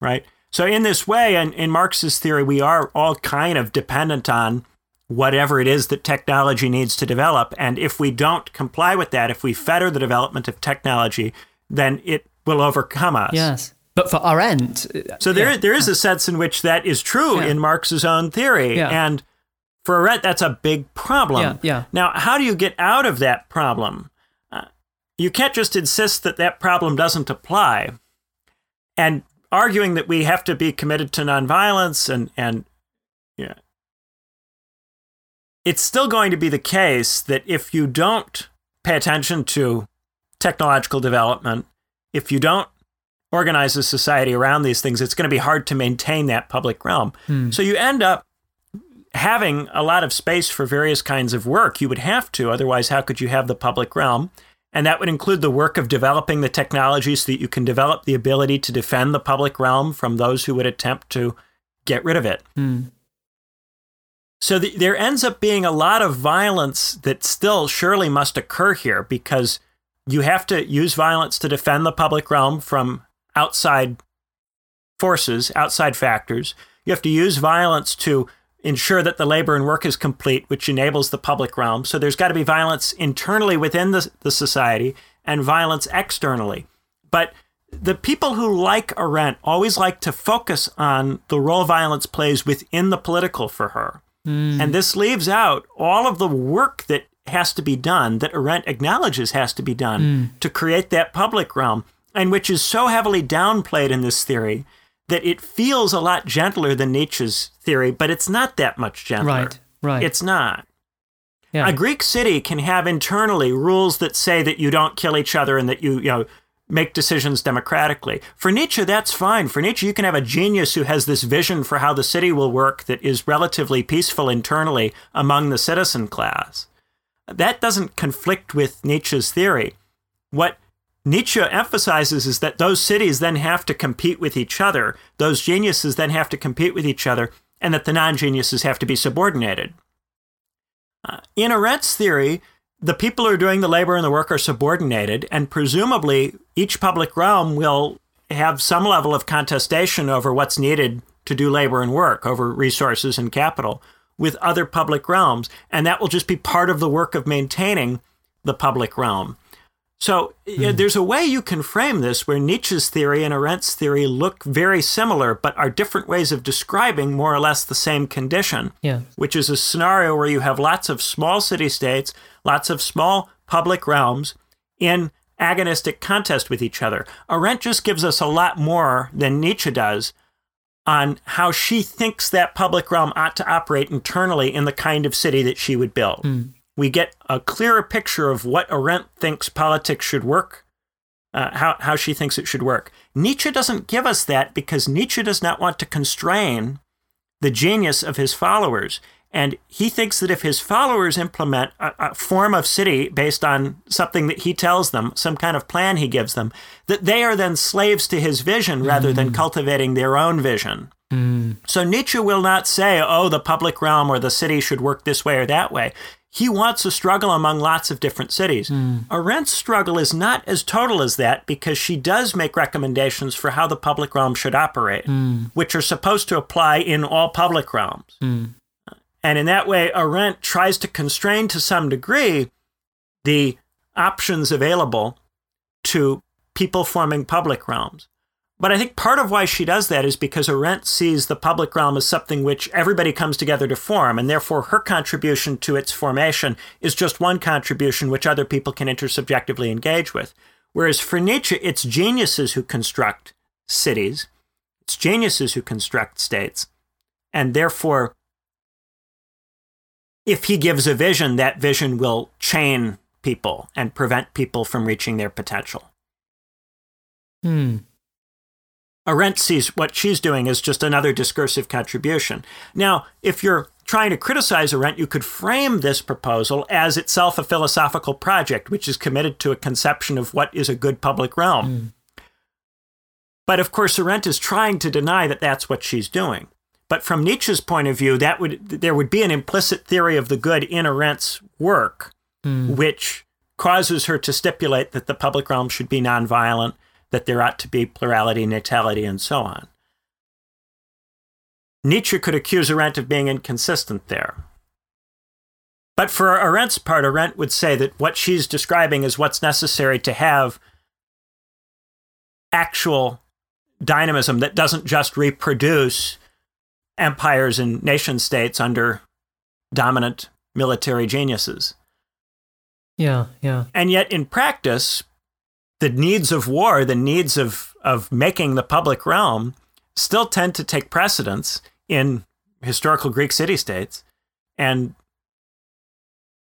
Right? So, in this way, and in Marx's theory, we are all kind of dependent on whatever it is that technology needs to develop. And if we don't comply with that, if we fetter the development of technology, then it will overcome us. Yes. But for Arendt. So there, yeah. there is a sense in which that is true yeah. in Marx's own theory. Yeah. And for Arendt, that's a big problem. Yeah, yeah. Now, how do you get out of that problem? Uh, you can't just insist that that problem doesn't apply. And arguing that we have to be committed to nonviolence and, and yeah, it's still going to be the case that if you don't pay attention to technological development, if you don't organize a society around these things, it's going to be hard to maintain that public realm. Hmm. So you end up having a lot of space for various kinds of work. You would have to, otherwise, how could you have the public realm? And that would include the work of developing the technology so that you can develop the ability to defend the public realm from those who would attempt to get rid of it. Mm. So the, there ends up being a lot of violence that still surely must occur here because you have to use violence to defend the public realm from outside forces, outside factors. You have to use violence to ensure that the labor and work is complete, which enables the public realm. So there's got to be violence internally within the, the society and violence externally. But the people who like Arendt always like to focus on the role violence plays within the political for her. Mm. And this leaves out all of the work that has to be done, that Arendt acknowledges has to be done mm. to create that public realm, and which is so heavily downplayed in this theory that it feels a lot gentler than Nietzsche's theory, but it's not that much gentler. Right, right. It's not. Yeah. A Greek city can have internally rules that say that you don't kill each other and that you, you know, make decisions democratically. For Nietzsche, that's fine. For Nietzsche, you can have a genius who has this vision for how the city will work that is relatively peaceful internally among the citizen class. That doesn't conflict with Nietzsche's theory. What Nietzsche emphasizes is that those cities then have to compete with each other, those geniuses then have to compete with each other, and that the non geniuses have to be subordinated. Uh, in Arendt's theory, the people who are doing the labor and the work are subordinated, and presumably each public realm will have some level of contestation over what's needed to do labor and work, over resources and capital, with other public realms. And that will just be part of the work of maintaining the public realm. So mm. there's a way you can frame this where Nietzsche's theory and Arendt's theory look very similar, but are different ways of describing more or less the same condition. Yeah. Which is a scenario where you have lots of small city states, lots of small public realms in agonistic contest with each other. Arendt just gives us a lot more than Nietzsche does on how she thinks that public realm ought to operate internally in the kind of city that she would build. Mm we get a clearer picture of what Arendt thinks politics should work, uh, how, how she thinks it should work. Nietzsche doesn't give us that because Nietzsche does not want to constrain the genius of his followers. And he thinks that if his followers implement a, a, form of city based on something that he tells them, some kind of plan he gives them, that they are then slaves to his vision rather mm. than cultivating their own vision. Mm. So Nietzsche will not say, oh, the public realm or the city should work this way or that way. He wants a struggle among lots of different cities. Mm. Arendt's struggle is not as total as that because she does make recommendations for how the public realm should operate, mm. which are supposed to apply in all public realms. Mm. And in that way, Arendt tries to constrain to some degree the options available to people forming public realms. But I think part of why she does that is because Arendt sees the public realm as something which everybody comes together to form, and therefore her contribution to its formation is just one contribution which other people can intersubjectively engage with. Whereas for Nietzsche, it's geniuses who construct cities, it's geniuses who construct states, and therefore, if he gives a vision, that vision will chain people and prevent people from reaching their potential. Hmm. Arendt sees what she's doing as just another discursive contribution. Now, if you're trying to criticize Arendt, you could frame this proposal as itself a philosophical project, which is committed to a conception of what is a good public realm. Mm. But of course, Arendt is trying to deny that that's what she's doing. But from Nietzsche's point of view, that would there would be an implicit theory of the good in Arendt's work, mm. which causes her to stipulate that the public realm should be nonviolent that there ought to be plurality, natality, and so on. Nietzsche could accuse Arendt of being inconsistent there. But for Arendt's part, Arendt would say that what she's describing is what's necessary to have actual dynamism that doesn't just reproduce empires and nation states under dominant military geniuses. Yeah, yeah. And yet, in practice, the needs of war, the needs of, of making the public realm, still tend to take precedence in historical Greek city states. And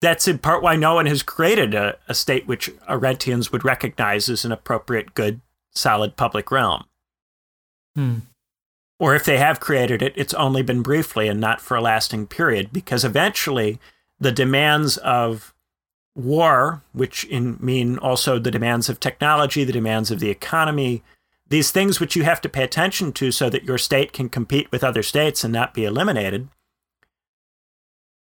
that's in part why no one has created a, a state which Arendtians would recognize as an appropriate, good, solid public realm. Hmm. Or if they have created it, it's only been briefly and not for a lasting period, because eventually the demands of war, which in, mean also the demands of technology, the demands of the economy, these things which you have to pay attention to so that your state can compete with other states and not be eliminated.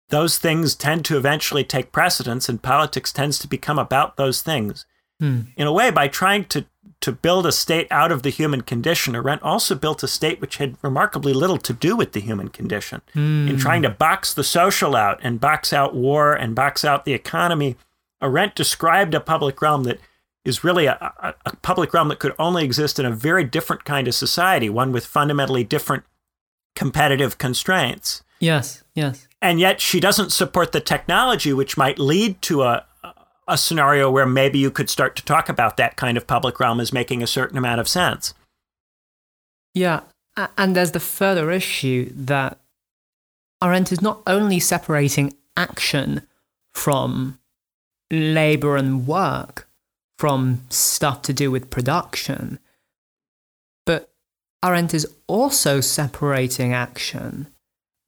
Those things tend to eventually take precedence, and politics tends to become about those things. Hmm. In a way, by trying to, to build a state out of the human condition, Arendt also built a state which had remarkably little to do with the human condition. Hmm. In trying to box the social out and box out war and box out the economy, Arendt described a public realm that is really a, a, a, public realm that could only exist in a very different kind of society, one with fundamentally different competitive constraints. Yes, yes. And yet she doesn't support the technology which might lead to a, a scenario where maybe you could start to talk about that kind of public realm as making a certain amount of sense. Yeah. And there's the further issue that Arendt is not only separating action from labor and work from stuff to do with production. But Arendt is also separating action.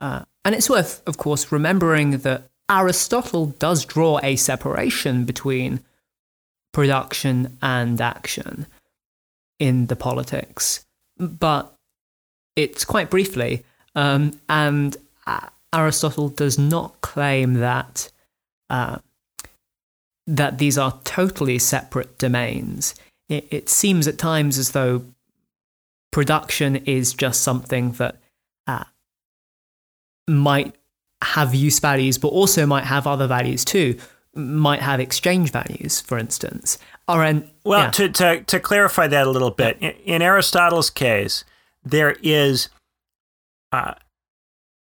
Uh, and it's worth, of course, remembering that Aristotle does draw a separation between production and action in the politics, but it's quite briefly. Um, and Aristotle does not claim that uh, that these are totally separate domains. It, it seems at times as though production is just something that uh, might have use values, but also might have other values too. Might have exchange values, for instance. Or well, yeah. to, to, to clarify that a little bit, in, in Aristotle's case, there is uh,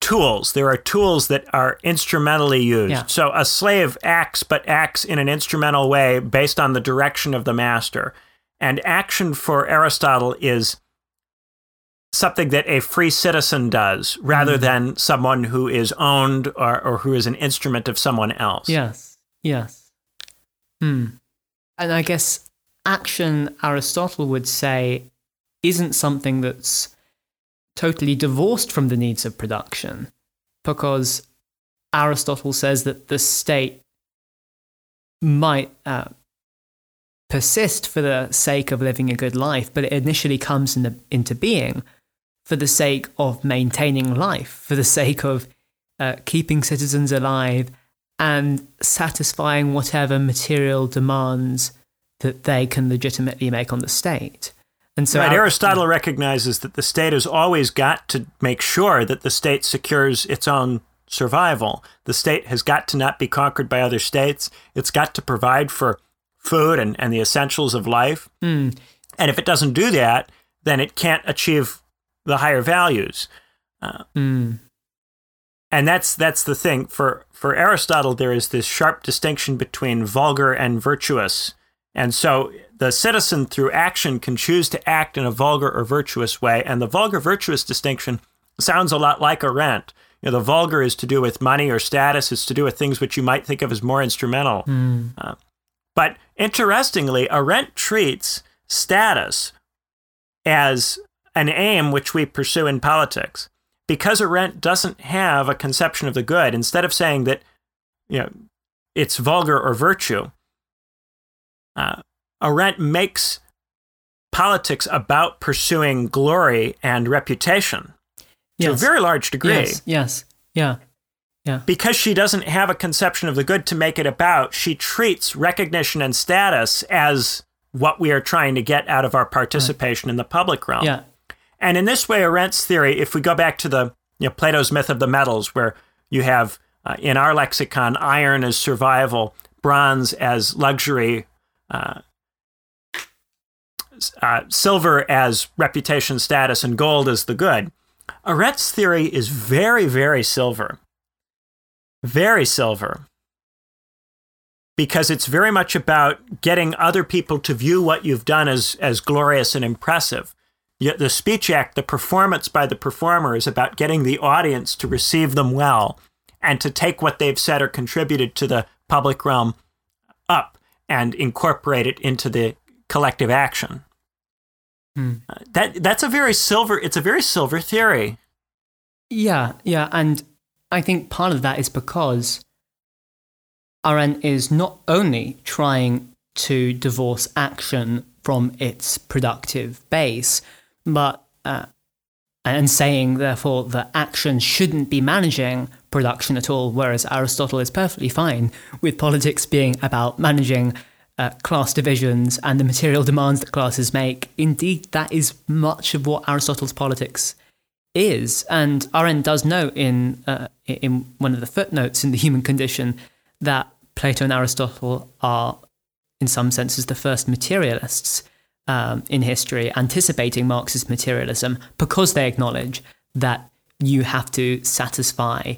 tools. There are tools that are instrumentally used. Yeah. So a slave acts, but acts in an instrumental way based on the direction of the master. And action for Aristotle is something that a free citizen does rather mm. than someone who is owned or, or who is an instrument of someone else. Yes, yes. Hmm. And I guess action, Aristotle would say, isn't something that's totally divorced from the needs of production because Aristotle says that the state might uh, persist for the sake of living a good life, but it initially comes in the, into being for the sake of maintaining life, for the sake of uh, keeping citizens alive and satisfying whatever material demands that they can legitimately make on the state. And so right, Aristotle recognizes that the state has always got to make sure that the state secures its own survival. The state has got to not be conquered by other states. It's got to provide for food and, and the essentials of life. Mm. And if it doesn't do that, then it can't achieve the higher values. Uh, mm. And that's that's the thing for for Aristotle. There is this sharp distinction between vulgar and virtuous, and so the citizen through action can choose to act in a vulgar or virtuous way. And the vulgar virtuous distinction sounds a lot like Arendt. You know, the vulgar is to do with money or status. It's to do with things which you might think of as more instrumental. Mm. Uh, but interestingly, Arendt treats status as an aim which we pursue in politics. Because Arendt doesn't have a conception of the good, instead of saying that you know it's vulgar or virtue, uh, Arendt makes politics about pursuing glory and reputation yes. to a very large degree. Yes, yes, yeah. Yeah. Because she doesn't have a conception of the good to make it about, she treats recognition and status as what we are trying to get out of our participation right. in the public realm. Yeah. And in this way, Arendt's theory, if we go back to the you know, Plato's myth of the metals, where you have uh, in our lexicon iron as survival, bronze as luxury, uh, uh, silver as reputation, status, and gold as the good. Arendt's theory is very, very silver very silver because it's very much about getting other people to view what you've done as, as glorious and impressive. Yet the speech act, the performance by the performer, is about getting the audience to receive them well and to take what they've said or contributed to the public realm up and incorporate it into the collective action. Hmm. Uh, that that's a very silver. It's a very silver theory. Yeah, yeah, and I think part of that is because Arendt is not only trying to divorce action from its productive base, but uh, and saying therefore that action shouldn't be managing production at all, whereas Aristotle is perfectly fine with politics being about managing uh, class divisions and the material demands that classes make. Indeed, that is much of what Aristotle's politics is. And Arendt does note in, uh, in one of the footnotes in The Human Condition that Plato and Aristotle are, in some senses, the first materialists um, in history, anticipating Marxist materialism because they acknowledge that you have to satisfy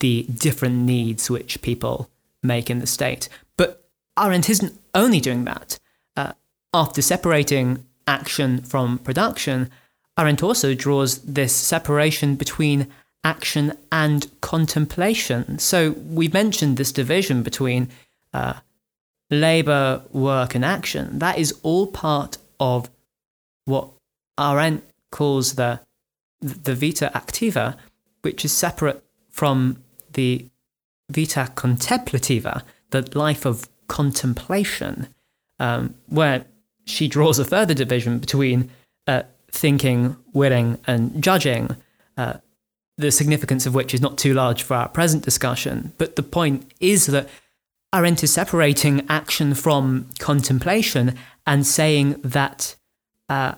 the different needs which people make in the state. But Arendt isn't only doing that. Uh, after separating action from production, Arendt also draws this separation between action and contemplation. So we mentioned this division between uh, labor, work, and action. That is all part of what Arendt calls the the vita activa, which is separate from the vita contemplativa, the life of contemplation, um, where she draws a further division between uh, thinking, willing, and judging, uh, the significance of which is not too large for our present discussion. But the point is that Arendt into separating action from contemplation and saying that uh,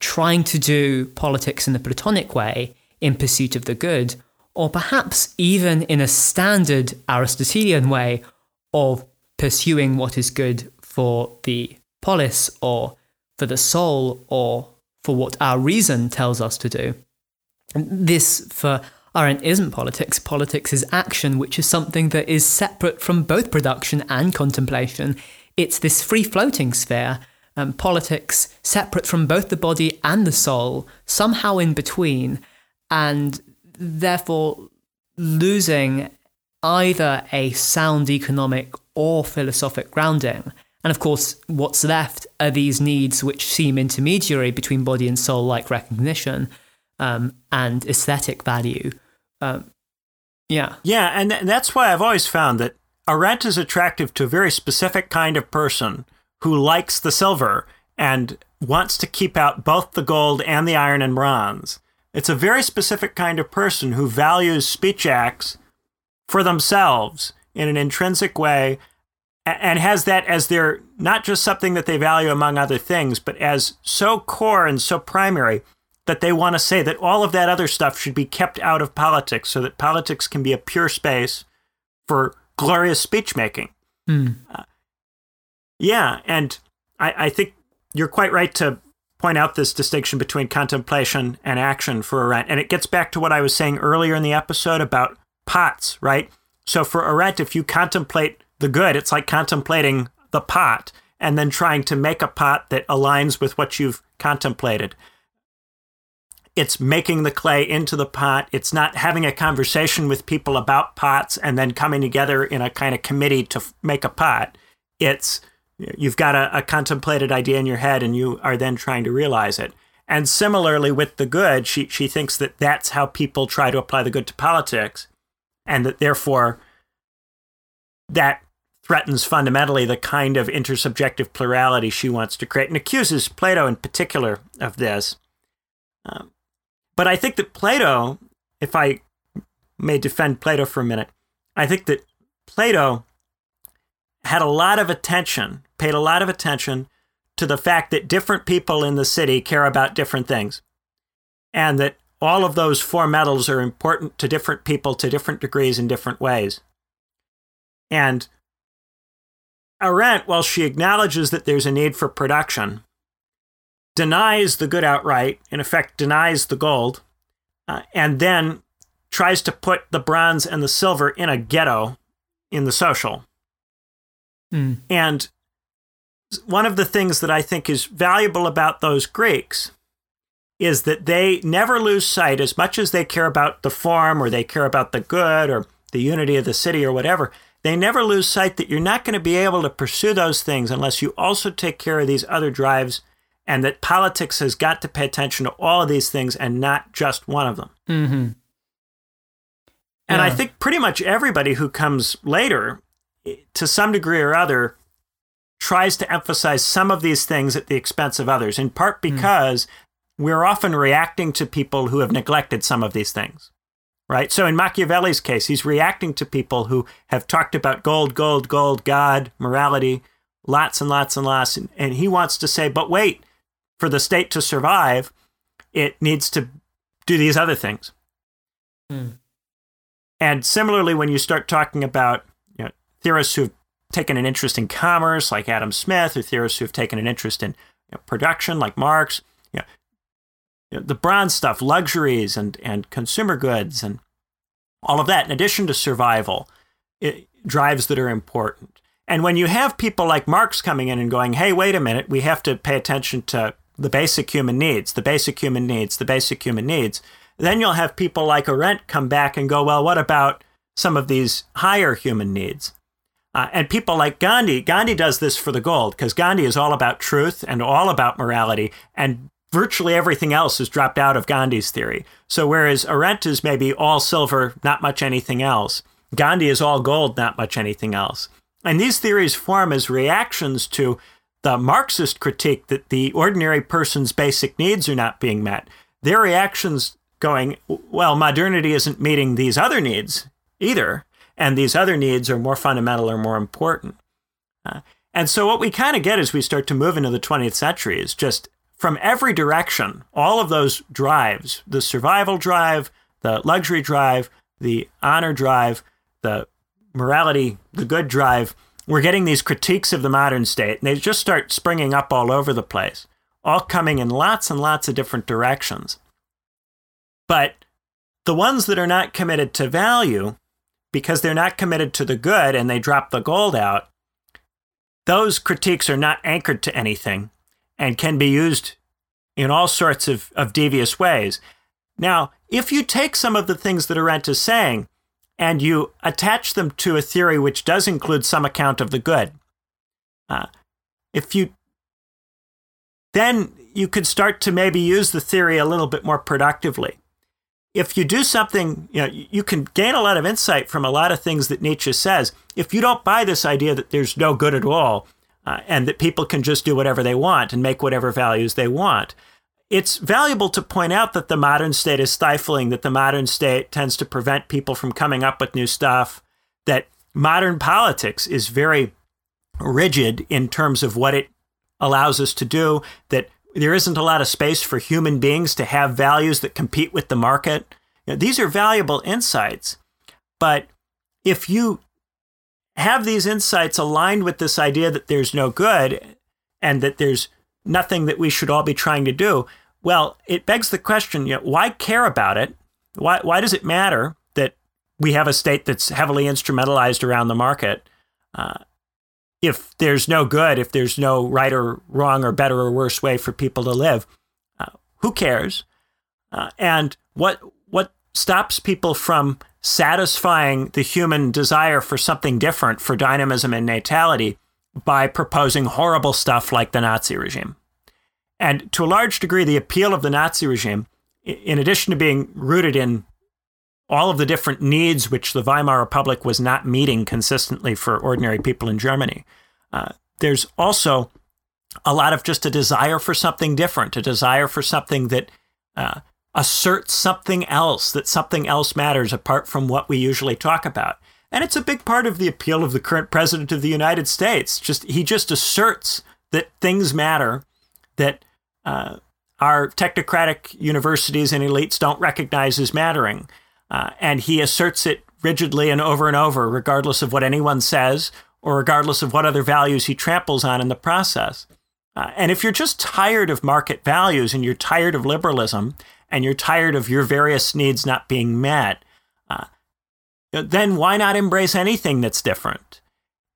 trying to do politics in the Platonic way in pursuit of the good, or perhaps even in a standard Aristotelian way of pursuing what is good for the polis or for the soul or for what our reason tells us to do. And this, for Arendt, isn't politics. Politics is action, which is something that is separate from both production and contemplation. It's this free floating sphere, um, politics separate from both the body and the soul, somehow in between, and therefore losing either a sound economic or philosophic grounding. And of course, what's left are these needs which seem intermediary between body and soul, like recognition um, and aesthetic value. Um, Yeah. Yeah, and th- that's why I've always found that Arendt is attractive to a very specific kind of person who likes the silver and wants to keep out both the gold and the iron and bronze. It's a very specific kind of person who values speech acts for themselves in an intrinsic way and has that as their not just something that they value among other things, but as so core and so primary that they want to say that all of that other stuff should be kept out of politics so that politics can be a pure space for glorious speech making. Mm. Uh, yeah, and I, I think you're quite right to point out this distinction between contemplation and action for Arendt. And it gets back to what I was saying earlier in the episode about pots, right? So for Arendt, if you contemplate the good, it's like contemplating the pot and then trying to make a pot that aligns with what you've contemplated. It's making the clay into the pot. It's not having a conversation with people about pots and then coming together in a kind of committee to f- make a pot. It's you've got a, a contemplated idea in your head and you are then trying to realize it. And similarly with the good, she, she thinks that that's how people try to apply the good to politics and that therefore that threatens fundamentally the kind of intersubjective plurality she wants to create and accuses Plato in particular of this. Um, but I think that Plato, if I may defend Plato for a minute, I think that Plato had a lot of attention, paid a lot of attention to the fact that different people in the city care about different things. And that all of those four metals are important to different people to different degrees in different ways. And Arendt, while she acknowledges that there's a need for production, denies the good outright, in effect, denies the gold, uh, and then tries to put the bronze and the silver in a ghetto in the social. Mm. And one of the things that I think is valuable about those Greeks is that they never lose sight, as much as they care about the form or they care about the good or the unity of the city or whatever, they never lose sight that you're not going to be able to pursue those things unless you also take care of these other drives and that politics has got to pay attention to all of these things and not just one of them. Mm-hmm. And I think pretty much everybody who comes later, to some degree or other, tries to emphasize some of these things at the expense of others, in part because we're often reacting to people who have neglected some of these things. Right? So in Machiavelli's case, he's reacting to people who have talked about gold, gold, gold, God, morality, lots and lots and lots. And, and he wants to say, but wait, for the state to survive, it needs to do these other things. Hmm. And similarly, when you start talking about you know, theorists who've taken an interest in commerce, like Adam Smith, or theorists who've taken an interest in you know, production, like Marx, you know, you know, the bronze stuff, luxuries and, and consumer goods, and all of that, in addition to survival, it, drives that are important. And when you have people like Marx coming in and going, hey, wait a minute, we have to pay attention to the basic human needs, the basic human needs, the basic human needs, then you'll have people like Arendt come back and go, well, what about some of these higher human needs? Uh, and people like Gandhi, Gandhi does this for the gold because Gandhi is all about truth and all about morality, and virtually everything else is dropped out of Gandhi's theory. So whereas Arendt is maybe all silver, not much anything else, Gandhi is all gold, not much anything else. And these theories form as reactions to the Marxist critique that the ordinary person's basic needs are not being met. Their reactions going, well, modernity isn't meeting these other needs either, and these other needs are more fundamental or more important. Uh, and so what we kind of get as we start to move into the 20th century is just from every direction, all of those drives, the survival drive, the luxury drive, the honor drive, the morality, the good drive, we're getting these critiques of the modern state, and they just start springing up all over the place, all coming in lots and lots of different directions. But the ones that are not committed to value, because they're not committed to the good and they drop the gold out, those critiques are not anchored to anything and can be used in all sorts of, of devious ways. Now, if you take some of the things that Arendt is saying and you attach them to a theory which does include some account of the good, uh, if you then you could start to maybe use the theory a little bit more productively. if you do something, you know, you can gain a lot of insight from a lot of things that Nietzsche says. If you don't buy this idea that there's no good at all uh, and that people can just do whatever they want and make whatever values they want, it's valuable to point out that the modern state is stifling, that the modern state tends to prevent people from coming up with new stuff, that modern politics is very rigid in terms of what it allows us to do, that there isn't a lot of space for human beings to have values that compete with the market. These are valuable insights. But if you have these insights aligned with this idea that there's no good and that there's nothing that we should all be trying to do, well, it begs the question, you know, why care about it? Why, why does it matter that we have a state that's heavily instrumentalized around the market? Uh, if there's no good, if there's no right or wrong or better or worse way for people to live, uh, who cares? Uh, and what what stops people from satisfying the human desire for something different, for dynamism and natality, by proposing horrible stuff like the Nazi regime? And to a large degree, the appeal of the Nazi regime, in addition to being rooted in all of the different needs which the Weimar Republic was not meeting consistently for ordinary people in Germany. Uh, there's also a lot of just a desire for something different, a desire for something that uh, asserts something else, that something else matters apart from what we usually talk about. And it's a big part of the appeal of the current president of the United States. Just he just asserts that things matter, that uh, our technocratic universities and elites don't recognize as mattering, uh, and he asserts it rigidly and over and over, regardless of what anyone says or regardless of what other values he tramples on in the process. Uh, and if you're just tired of market values and you're tired of liberalism and you're tired of your various needs not being met, uh, then why not embrace anything that's different?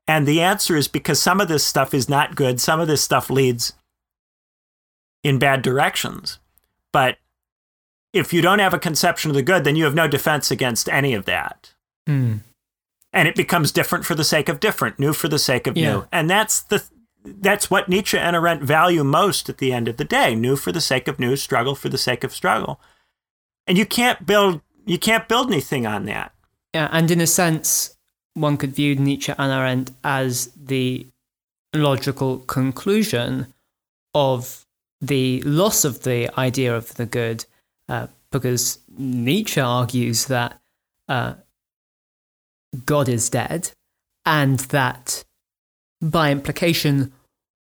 And the answer is because some of this stuff is not good, some of this stuff leads in bad directions. But if you don't have a conception of the good, then you have no defense against any of that. Mm. And it becomes different for the sake of different, new for the sake of yeah. new. And that's the that's what Nietzsche and Arendt value most at the end of the day. New for the sake of new, struggle for the sake of struggle. And you can't build you can't build anything on that. Yeah, and in a sense, one could view Nietzsche and Arendt as the logical conclusion of the loss of the idea of the good uh, because Nietzsche argues that uh, God is dead, and that by implication,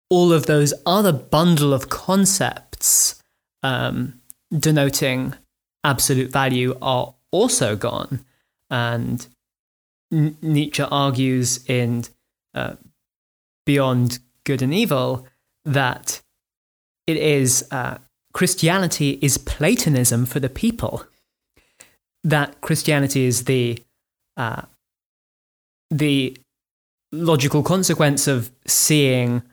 all of those other bundle of concepts um, denoting absolute value are also gone. And N- Nietzsche argues in uh, Beyond Good and Evil that it is uh, Christianity is Platonism for the people. That Christianity is the uh, the logical consequence of seeing,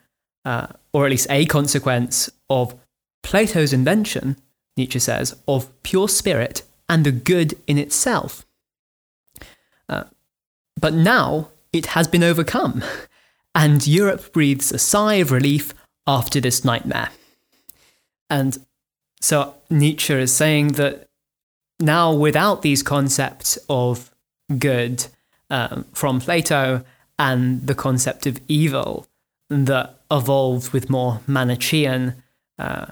uh, or at least a consequence of Plato's invention, Nietzsche says, of pure spirit and the good in itself. Uh, but now it has been overcome, and Europe breathes a sigh of relief after this nightmare. And so Nietzsche is saying that now, without these concepts of good um, from Plato and the concept of evil that evolved with more Manichaean uh,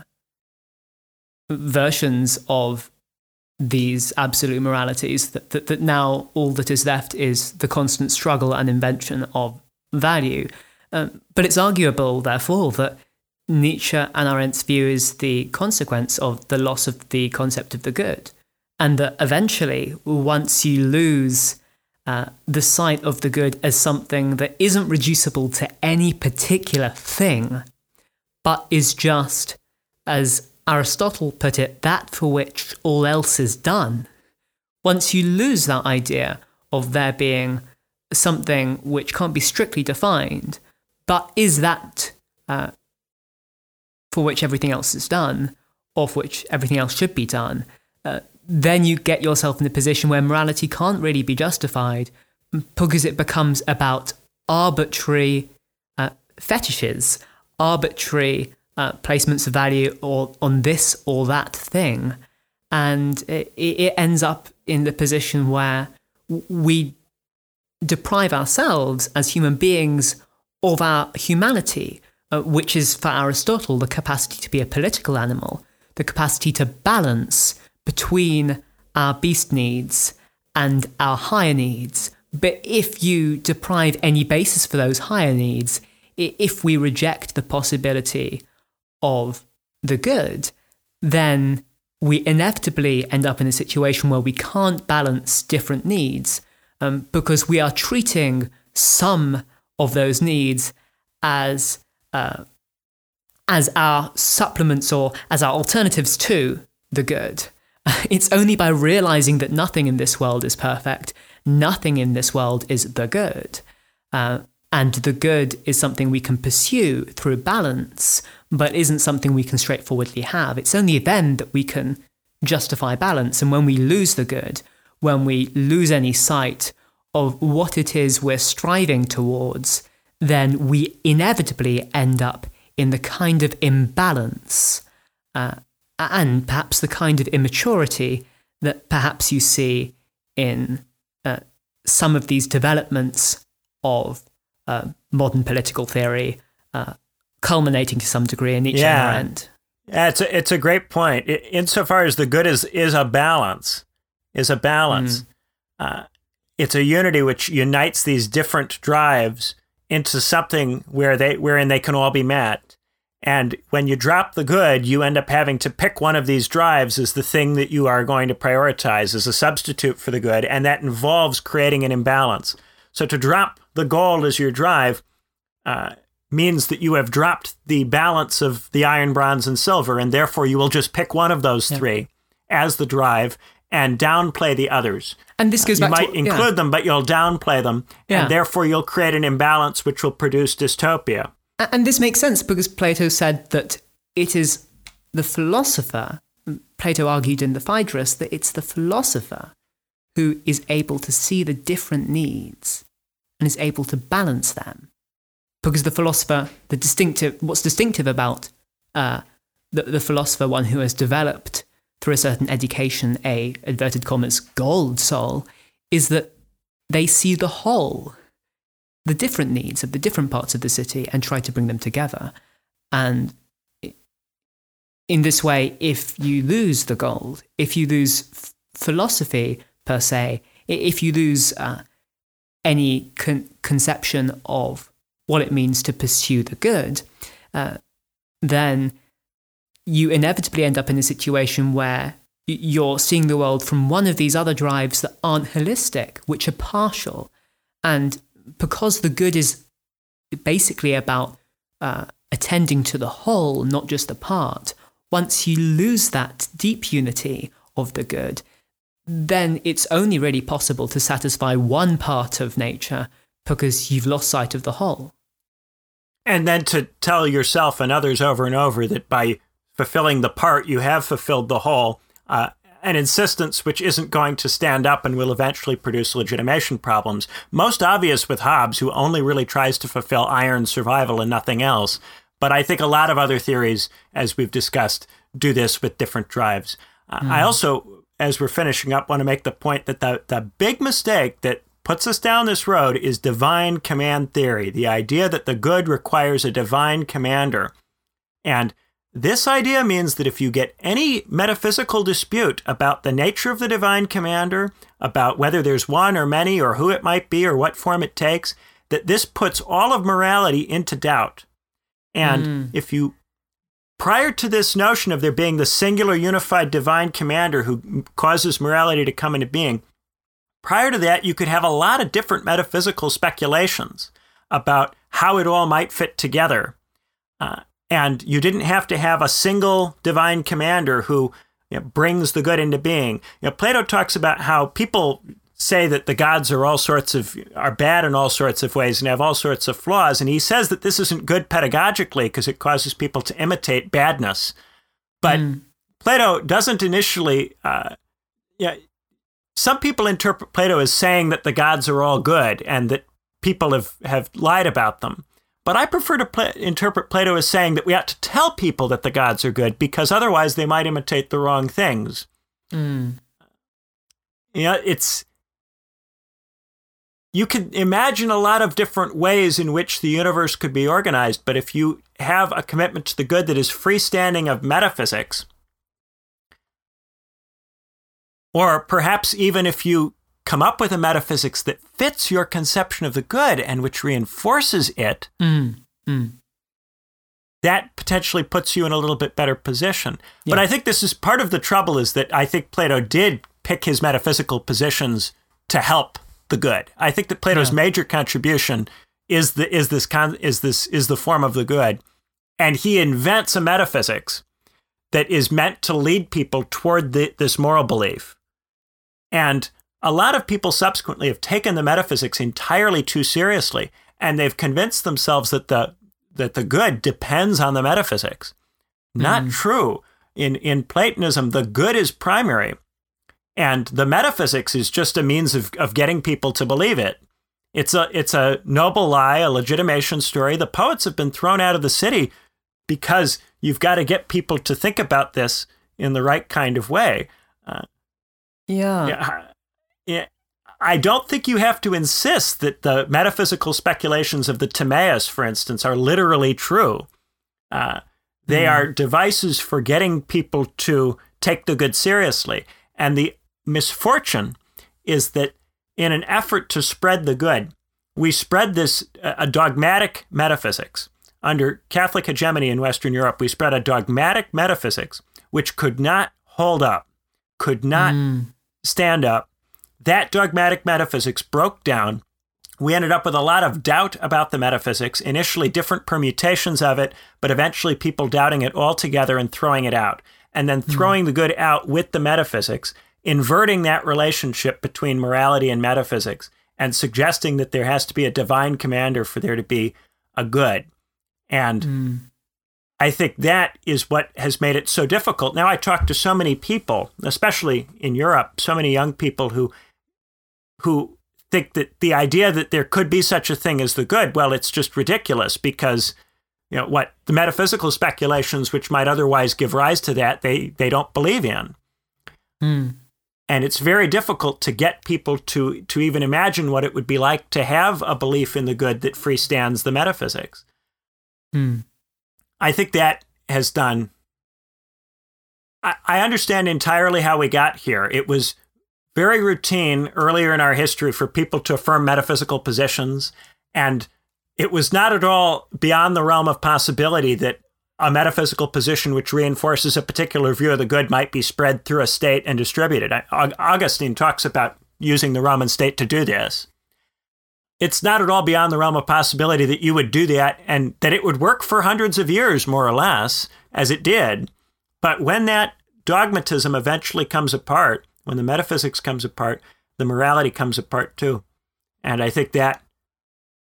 versions of these absolute moralities, that, that, that now all that is left is the constant struggle and invention of value. Um, but it's arguable, therefore, that Nietzsche and Arendt's view is the consequence of the loss of the concept of the good. And that eventually, once you lose uh, the sight of the good as something that isn't reducible to any particular thing, but is just, as Aristotle put it, that for which all else is done. Once you lose that idea of there being something which can't be strictly defined, but is that uh, for which everything else is done, or for which everything else should be done, uh, then you get yourself in a position where morality can't really be justified because it becomes about arbitrary uh, fetishes, arbitrary uh, placements of value or on this or that thing, and it, it ends up in the position where we deprive ourselves as human beings of our humanity, uh, which is for Aristotle the capacity to be a political animal, the capacity to balance between our beast needs and our higher needs. But if you deprive any basis for those higher needs, if we reject the possibility of the good, then we inevitably end up in a situation where we can't balance different needs um, because we are treating some of those needs as uh, as our supplements or as our alternatives to the good. [laughs] It's only by realizing that nothing in this world is perfect, nothing in this world is the good, uh, and the good is something we can pursue through balance, but isn't something we can straightforwardly have. It's only then that we can justify balance. And when we lose the good, when we lose any sight of what it is we're striving towards, then we inevitably end up in the kind of imbalance uh, and perhaps the kind of immaturity that perhaps you see in uh, some of these developments of uh, modern political theory, uh, culminating to some degree in each yeah. Arendt. Yeah, it's a, it's a great point. insofar as the good is is a balance, is a balance. Mm. it's a unity which unites these different drives into something where they wherein they can all be met. And when you drop the good, you end up having to pick one of these drives as the thing that you are going to prioritize as a substitute for the good, and that involves creating an imbalance. So to drop the gold as your drive uh, means that you have dropped the balance of the iron, bronze, and silver, and therefore you will just pick one of those three as the drive and downplay the others. And this goes uh, back. You might to, include yeah. them, but you'll downplay them, yeah. and therefore you'll create an imbalance which will produce dystopia. And this makes sense because Plato said that it is the philosopher. Plato argued in the Phaedrus that it's the philosopher who is able to see the different needs and is able to balance them because the philosopher, the distinctive, what's distinctive about uh, the, the philosopher, one who has developed through a certain education a inverted commas gold soul, is that they see the whole, the different needs of the different parts of the city, and try to bring them together. And in this way, if you lose the gold, if you lose f- philosophy per se, if you lose uh, any con- conception of what it means to pursue the good, uh, then you inevitably end up in a situation where you're seeing the world from one of these other drives that aren't holistic, which are partial. And because the good is basically about uh, attending to the whole, not just the part, once you lose that deep unity of the good, then it's only really possible to satisfy one part of nature because you've lost sight of the whole and then to tell yourself and others over and over that by fulfilling the part, you have fulfilled the whole. Uh, an insistence which isn't going to stand up and will eventually produce legitimation problems. Most obvious with Hobbes, who only really tries to fulfill iron survival and nothing else. But I think a lot of other theories, as we've discussed, do this with different drives. Mm. I also, as we're finishing up, want to make the point that the, the big mistake that puts us down this road is divine command theory, the idea that the good requires a divine commander. And this idea means that if you get any metaphysical dispute about the nature of the divine commander, about whether there's one or many or who it might be or what form it takes, that this puts all of morality into doubt. And mm. if you, prior to this notion of there being the singular unified divine commander who causes morality to come into being, Prior to that, you could have a lot of different metaphysical speculations about how it all might fit together. Uh, and you didn't have to have a single divine commander who you know, brings the good into being. You know, Plato talks about how people say that the gods are all sorts of are bad in all sorts of ways and have all sorts of flaws and he says that this isn't good pedagogically because it causes people to imitate badness but mm. plato doesn't initially uh, yeah, some people interpret Plato as saying that the gods are all good and that people have, have lied about them. But I prefer to pl- interpret Plato as saying that we ought to tell people that the gods are good because otherwise they might imitate the wrong things. Mm. You know, it's you can imagine a lot of different ways in which the universe could be organized, but if you have a commitment to the good that is freestanding of metaphysics, or perhaps even if you come up with a metaphysics that fits your conception of the good and which reinforces it, Mm. Mm. that potentially puts you in a little bit better position. But I think this is part of the trouble is that I think Plato did pick his metaphysical positions to help the good. I think that Plato's Yeah. major contribution is the is this con, is this is the form of the good, and he invents a metaphysics that is meant to lead people toward the, this moral belief. And a lot of people subsequently have taken the metaphysics entirely too seriously, and they've convinced themselves that the that the good depends on the metaphysics. Not mm. true. In in Platonism, the good is primary, and the metaphysics is just a means of, of getting people to believe it. It's a it's a noble lie, a legitimation story. The poets have been thrown out of the city because you've got to get people to think about this in the right kind of way. Uh, yeah. Yeah, yeah. I don't think you have to insist that the metaphysical speculations of the Timaeus, for instance, are literally true. Uh, they are devices for getting people to take the good seriously. And the misfortune is that in an effort to spread the good, we spread this uh, a dogmatic metaphysics. Under Catholic hegemony in Western Europe, we spread a dogmatic metaphysics which could not hold up, could not Mm. stand up. That dogmatic metaphysics broke down. We ended up with a lot of doubt about the metaphysics, initially different permutations of it, but eventually people doubting it altogether and throwing it out. And then throwing the good out with the metaphysics, inverting that relationship between morality and metaphysics, and suggesting that there has to be a divine commander for there to be a good. And Mm. I think that is what has made it so difficult. Now, I talk to so many people, especially in Europe, so many young people who who think that the idea that there could be such a thing as the good, well, it's just ridiculous because you know what the metaphysical speculations which might otherwise give rise to that they they don't believe in Mm. and it's very difficult to get people to to even imagine what it would be like to have a belief in the good that freestands the metaphysics Mm. I think that has done. I, I understand entirely how we got here. It was very routine earlier in our history for people to affirm metaphysical positions, and it was not at all beyond the realm of possibility that a metaphysical position which reinforces a particular view of the good might be spread through a state and distributed. Augustine talks about using the Roman state to do this it's not at all beyond the realm of possibility that you would do that and that it would work for hundreds of years, more or less, as it did. But when that dogmatism eventually comes apart, when the metaphysics comes apart, the morality comes apart too. And I think that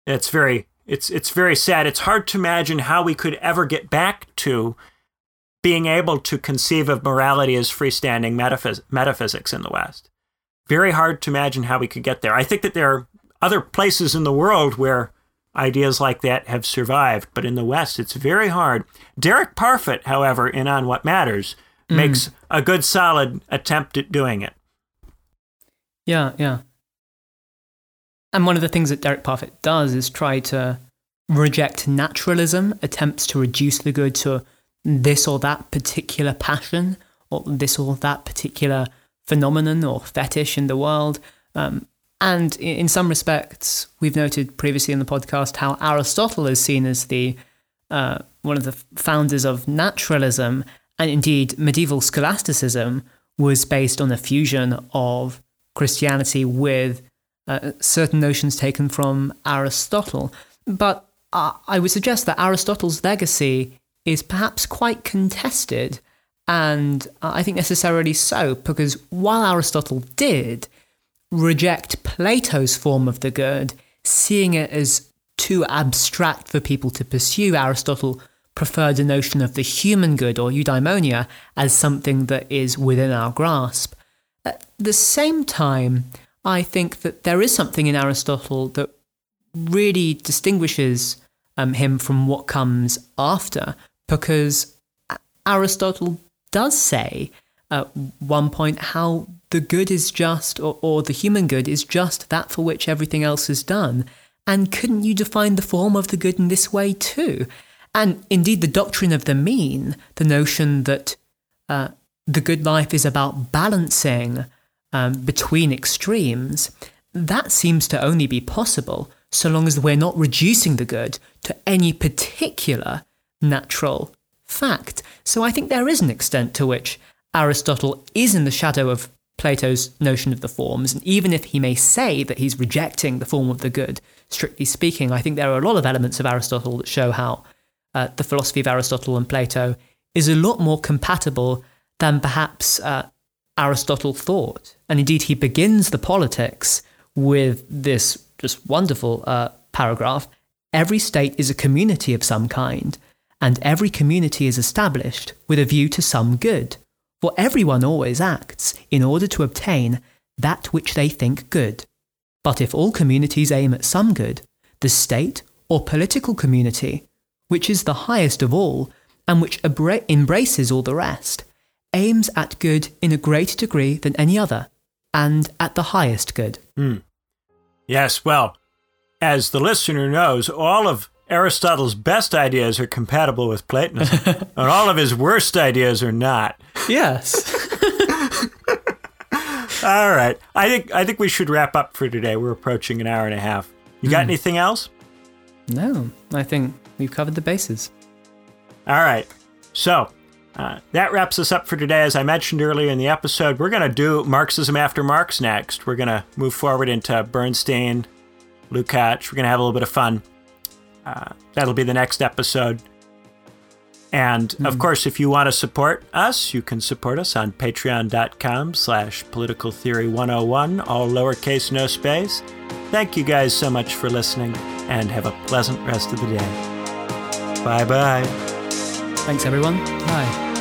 it's very it's it's very sad. It's hard to imagine how we could ever get back to being able to conceive of morality as freestanding metaphys- metaphysics in the West. Very hard to imagine how we could get there. I think that there are other places in the world where ideas like that have survived, but in the West, it's very hard. Derek Parfit, however, in On What Matters, makes a good solid attempt at doing it. Yeah, yeah. And one of the things that Derek Parfit does is try to reject naturalism, attempts to reduce the good to this or that particular passion or this or that particular phenomenon or fetish in the world. Um, and in some respects, we've noted previously in the podcast how Aristotle is seen as the uh, one of the founders of naturalism, and indeed medieval scholasticism was based on a fusion of Christianity with uh, certain notions taken from Aristotle. But uh, I would suggest that Aristotle's legacy is perhaps quite contested, and uh, I think necessarily so, because while Aristotle did reject Plato's form of the good, seeing it as too abstract for people to pursue, Aristotle preferred the notion of the human good or eudaimonia as something that is within our grasp. At the same time, I think that there is something in Aristotle that really distinguishes um, him from what comes after, because Aristotle does say at one point how the good is just, or, or the human good is just that for which everything else is done. And couldn't you define the form of the good in this way too? And indeed, the doctrine of the mean, the notion that uh, the good life is about balancing um, between extremes, that seems to only be possible so long as we're not reducing the good to any particular natural fact. So I think there is an extent to which Aristotle is in the shadow of Plato's notion of the forms, and even if he may say that he's rejecting the form of the good, strictly speaking, I think there are a lot of elements of Aristotle that show how uh, the philosophy of Aristotle and Plato is a lot more compatible than perhaps uh, Aristotle thought. And indeed, he begins the politics with this just wonderful uh, paragraph Every state is a community of some kind, and every community is established with a view to some good. For everyone always acts in order to obtain that which they think good. But if all communities aim at some good, the state or political community, which is the highest of all and which abra- embraces all the rest, aims at good in a greater degree than any other, and at the highest good. Mm. Yes, well, as the listener knows, all of Aristotle's best ideas are compatible with Platonism, [laughs] and all of his worst ideas are not. Yes. [laughs] [laughs] all right. I think I think we should wrap up for today. We're approaching an hour and a half. You got mm. anything else? No, I think we've covered the bases. All right. So, uh, that wraps us up for today. As I mentioned earlier in the episode, we're going to do Marxism after Marx next. We're going to move forward into Bernstein, Lukács. We're going to have a little bit of fun. Uh, that'll be the next episode. And mm-hmm. of course, if you want to support us, you can support us on patreon.com slash political theory 101, all lowercase, no space. Thank you guys so much for listening and have a pleasant rest of the day. Bye bye. Thanks, everyone. Bye.